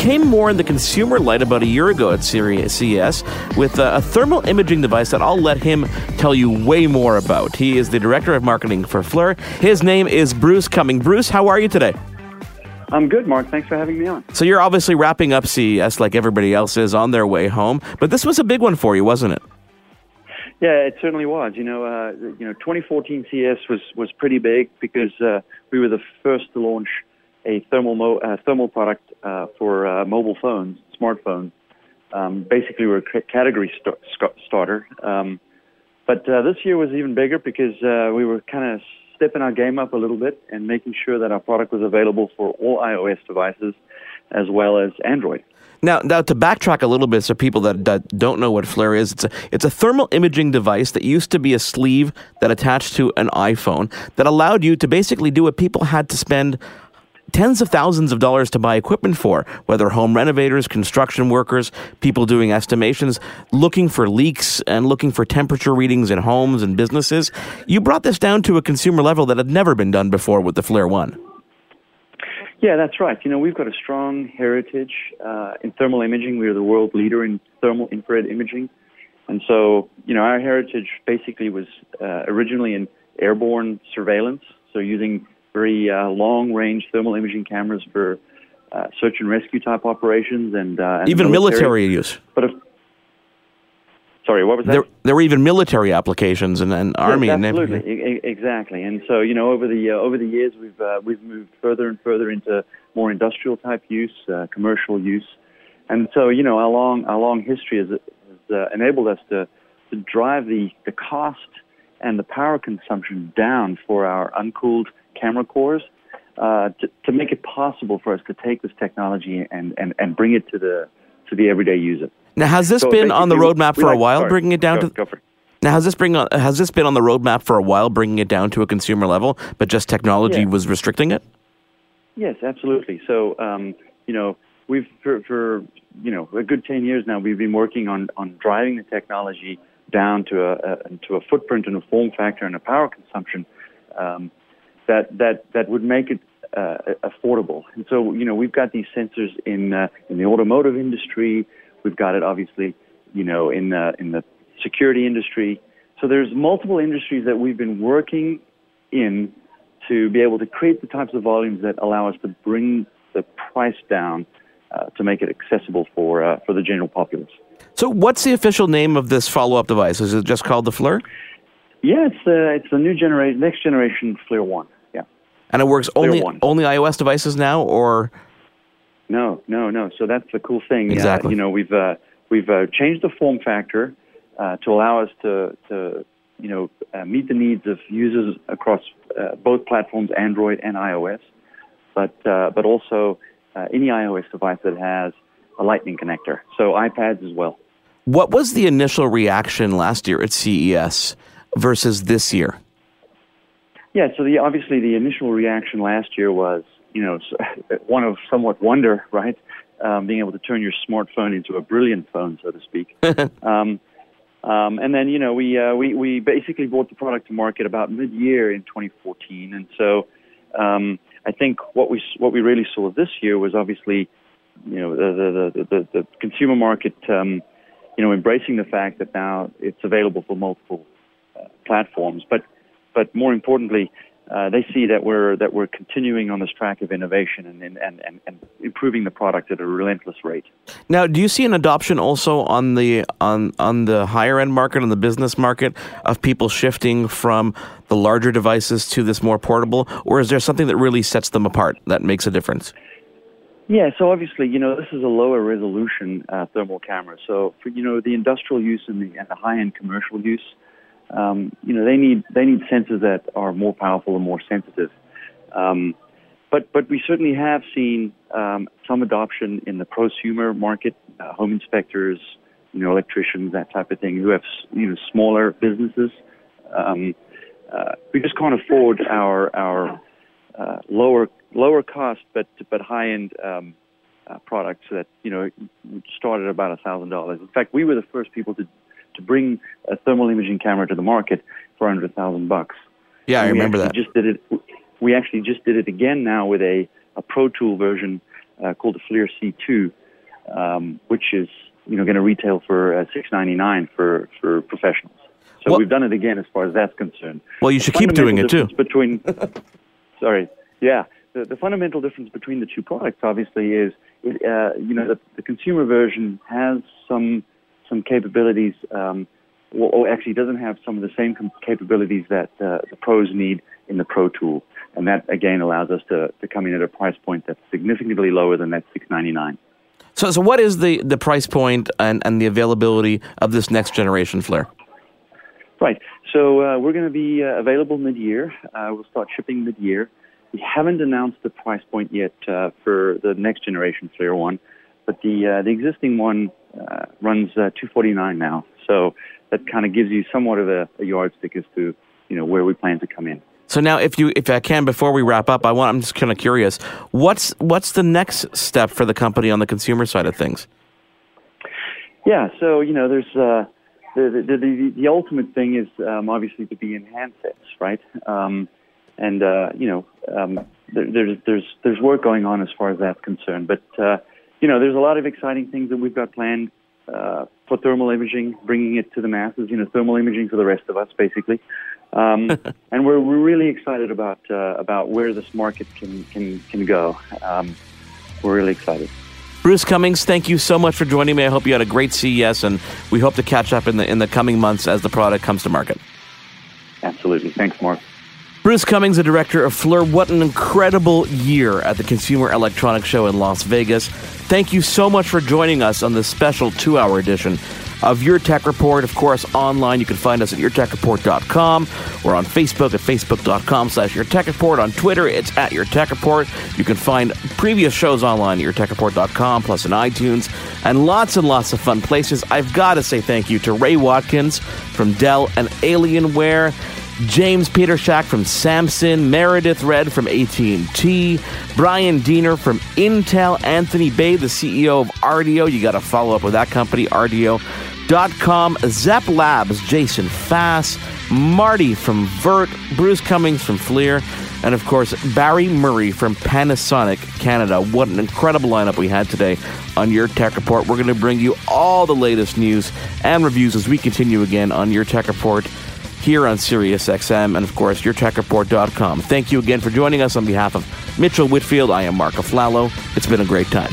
[SPEAKER 4] came more in the consumer light about a year ago at CES with uh, a thermal imaging device that I'll let him tell you way more about. He is the Director of Marketing for FLIR. His name is Bruce Cumming. Bruce, how are you today?
[SPEAKER 15] I'm good, Mark. Thanks for having me on.
[SPEAKER 4] So you're obviously wrapping up CES like everybody else is on their way home, but this was a big one for you, wasn't it?
[SPEAKER 15] Yeah, it certainly was. You know, uh, you know, 2014 CES was was pretty big because uh, we were the first to launch a thermal mo- uh, thermal product uh, for uh, mobile phones, smartphones. Um, basically, we're a category st- starter. Um, but uh, this year was even bigger because uh, we were kind of stepping our game up a little bit and making sure that our product was available for all iOS devices as well as Android.
[SPEAKER 4] Now, now to backtrack a little bit, so people that, that don't know what FLIR is, it's a, it's a thermal imaging device that used to be a sleeve that attached to an iPhone that allowed you to basically do what people had to spend tens of thousands of dollars to buy equipment for, whether home renovators, construction workers, people doing estimations, looking for leaks and looking for temperature readings in homes and businesses. You brought this down to a consumer level that had never been done before with the FLIR One.
[SPEAKER 15] Yeah, that's right. You know, we've got a strong heritage uh, in thermal imaging. We are the world leader in thermal infrared imaging. And so, you know, our heritage basically was uh, originally in airborne surveillance, so using very uh, long range thermal imaging cameras for uh, search and rescue type operations and, uh, and
[SPEAKER 4] even military. military use.
[SPEAKER 15] But if, Sorry, what was that?
[SPEAKER 4] There, there were even military applications and, and army
[SPEAKER 15] yes,
[SPEAKER 4] and
[SPEAKER 15] absolutely, exactly. And so you know, over the uh, over the years, we've uh, we've moved further and further into more industrial type use, uh, commercial use, and so you know, our long our long history has, has uh, enabled us to to drive the the cost and the power consumption down for our uncooled camera cores. Uh, to, to make it possible for us to take this technology and, and, and bring it to the to the everyday user.
[SPEAKER 4] Now, has this so been on the roadmap for
[SPEAKER 15] like,
[SPEAKER 4] a while, bringing it down
[SPEAKER 15] go,
[SPEAKER 4] to?
[SPEAKER 15] Go.
[SPEAKER 4] Now, has this bring on, has this been on the roadmap for a while, bringing it down to a consumer level, but just technology
[SPEAKER 15] yeah.
[SPEAKER 4] was restricting it?
[SPEAKER 15] Yes, absolutely. So, um, you know, we've for, for you know a good ten years now, we've been working on on driving the technology down to a, a to a footprint and a form factor and a power consumption um, that that that would make it uh, affordable. And so, you know, we've got these sensors in uh, in the automotive industry. We've got it obviously, you know, in the in the security industry. So there's multiple industries that we've been working in to be able to create the types of volumes that allow us to bring the price down uh, to make it accessible for uh, for the general populace.
[SPEAKER 4] So, what's the official name of this follow-up device? Is it just called the FLIR?
[SPEAKER 15] Yeah, it's the it's the new generation, next generation FLIR One. Yeah,
[SPEAKER 4] and it works
[SPEAKER 15] FLIR
[SPEAKER 4] only
[SPEAKER 15] 1.
[SPEAKER 4] only iOS devices now, or
[SPEAKER 15] no, no, no. So that's the cool thing.
[SPEAKER 4] Exactly.
[SPEAKER 15] Uh, you know, we've uh, we've uh, changed the form factor uh, to allow us to to you know uh, meet the needs of users across uh, both platforms, Android and iOS, but uh, but also uh, any iOS device that has a Lightning connector. So iPads as well.
[SPEAKER 4] What was the initial reaction last year at CES versus this year?
[SPEAKER 15] Yeah, so the obviously the initial reaction last year was you know, [LAUGHS] one of somewhat wonder, right? Um, being able to turn your smartphone into a brilliant phone, so to speak. [LAUGHS] um, um, and then, you know, we, uh, we, we basically brought the product to market about mid-year in 2014. And so um, I think what we, what we really saw this year was obviously, you know, the, the, the, the, consumer market, um, you know, embracing the fact that now it's available for multiple platforms. But, but more importantly, uh, they see that we're that we're continuing on this track of innovation and, and, and, and improving the product at a relentless rate.
[SPEAKER 4] Now, do you see an adoption also on the on on the higher end market, on the business market, of people shifting from the larger devices to this more portable, or is there something that really sets them apart that makes a difference?
[SPEAKER 15] Yeah, so obviously, you know, this is a lower resolution uh, thermal camera. So, for you know, the industrial use and the, and the high end commercial use um, you know, they need they need sensors that are more powerful and more sensitive. Um, but but we certainly have seen um, some adoption in the prosumer market, uh, home inspectors, you know, electricians, that type of thing, who have you know smaller businesses. Um, uh, we just can't afford our our uh, lower lower cost but but high end um, uh, products that you know started at about a thousand dollars. In fact, we were the first people to to bring a thermal imaging camera to the market for under a thousand bucks.
[SPEAKER 4] Yeah, I
[SPEAKER 15] And we
[SPEAKER 4] remember that.
[SPEAKER 15] Just did it. We actually just did it again now with a a Pro Tool version uh, called the FLIR C2, um, which is you know going to retail for uh, six ninety nine for for professionals. So we've done it again as far as that's concerned.
[SPEAKER 4] Well, you
[SPEAKER 15] The
[SPEAKER 4] should keep doing it, too.
[SPEAKER 15] Between, [LAUGHS] sorry, yeah, the, the fundamental difference between the two products obviously is, it, uh, you know, the, the consumer version has some some capabilities, um, or, or actually doesn't have some of the same com- capabilities that uh, the pros need in the Pro Tool, and that again allows us to, to come in at a price point that's significantly lower than that six ninety nine.
[SPEAKER 4] So, so what is the, the price point and, and the availability of this next generation FLIR?
[SPEAKER 15] Right. So uh, we're going to be uh, available mid-year. Uh, we'll start shipping mid-year. We haven't announced the price point yet uh, for the next generation FLIR one, but the uh, the existing one uh, runs uh, 249 now. So that kind of gives you somewhat of a, a yardstick as to you know where we plan to come in.
[SPEAKER 4] So now, if you, if I can, before we wrap up, I want, I'm just kind of curious, what's, what's the next step for the company on the consumer side of things?
[SPEAKER 15] Yeah. So you know, there's uh, the, the the the ultimate thing is um, obviously to be in handsets, right? Um, and uh, you know, um, there, there's there's there's work going on as far as that's concerned. But uh, you know, there's a lot of exciting things that we've got planned uh, for thermal imaging, bringing it to the masses. You know, thermal imaging for the rest of us, basically. Um, [LAUGHS] and we're we're really excited about uh, about where this market can can can go. Um, we're really excited.
[SPEAKER 4] Bruce Cummings, thank you so much for joining me. I hope you had a great CES, and we hope to catch up in the in the coming months as the product comes to market.
[SPEAKER 15] Absolutely. Thanks, Mark.
[SPEAKER 4] Bruce Cummings, the director of FLIR, what an incredible year at the Consumer Electronics Show in Las Vegas. Thank you so much for joining us on this special two hour edition of Your Tech Report. Of course, online, you can find us at yourtechreport.com or on Facebook at facebook.com slash Your Tech Report. On Twitter, it's at Your Tech Report. You can find previous shows online at yourtechreport.com plus in iTunes and lots and lots of fun places. I've got to say thank you to Ray Watkins from Dell and Alienware. James Petershak from Samson, Meredith Red from AT&T, Brian Diener from Intel, Anthony Bay, the CEO of Rdio. You got to follow up with that company, Rdio.com, Zepp Labs, Jason Fass, Marty from Vert, Bruce Cummings from FLIR, and of course, Barry Murray from Panasonic Canada. What an incredible lineup we had today on Your Tech Report. We're going to bring you all the latest news and reviews as we continue again on Your Tech Report here on SiriusXM and, of course, yourtechreport.com. Thank you again for joining us on behalf of Mitchell Whitfield. I am Mark Aflalo. It's been a great time.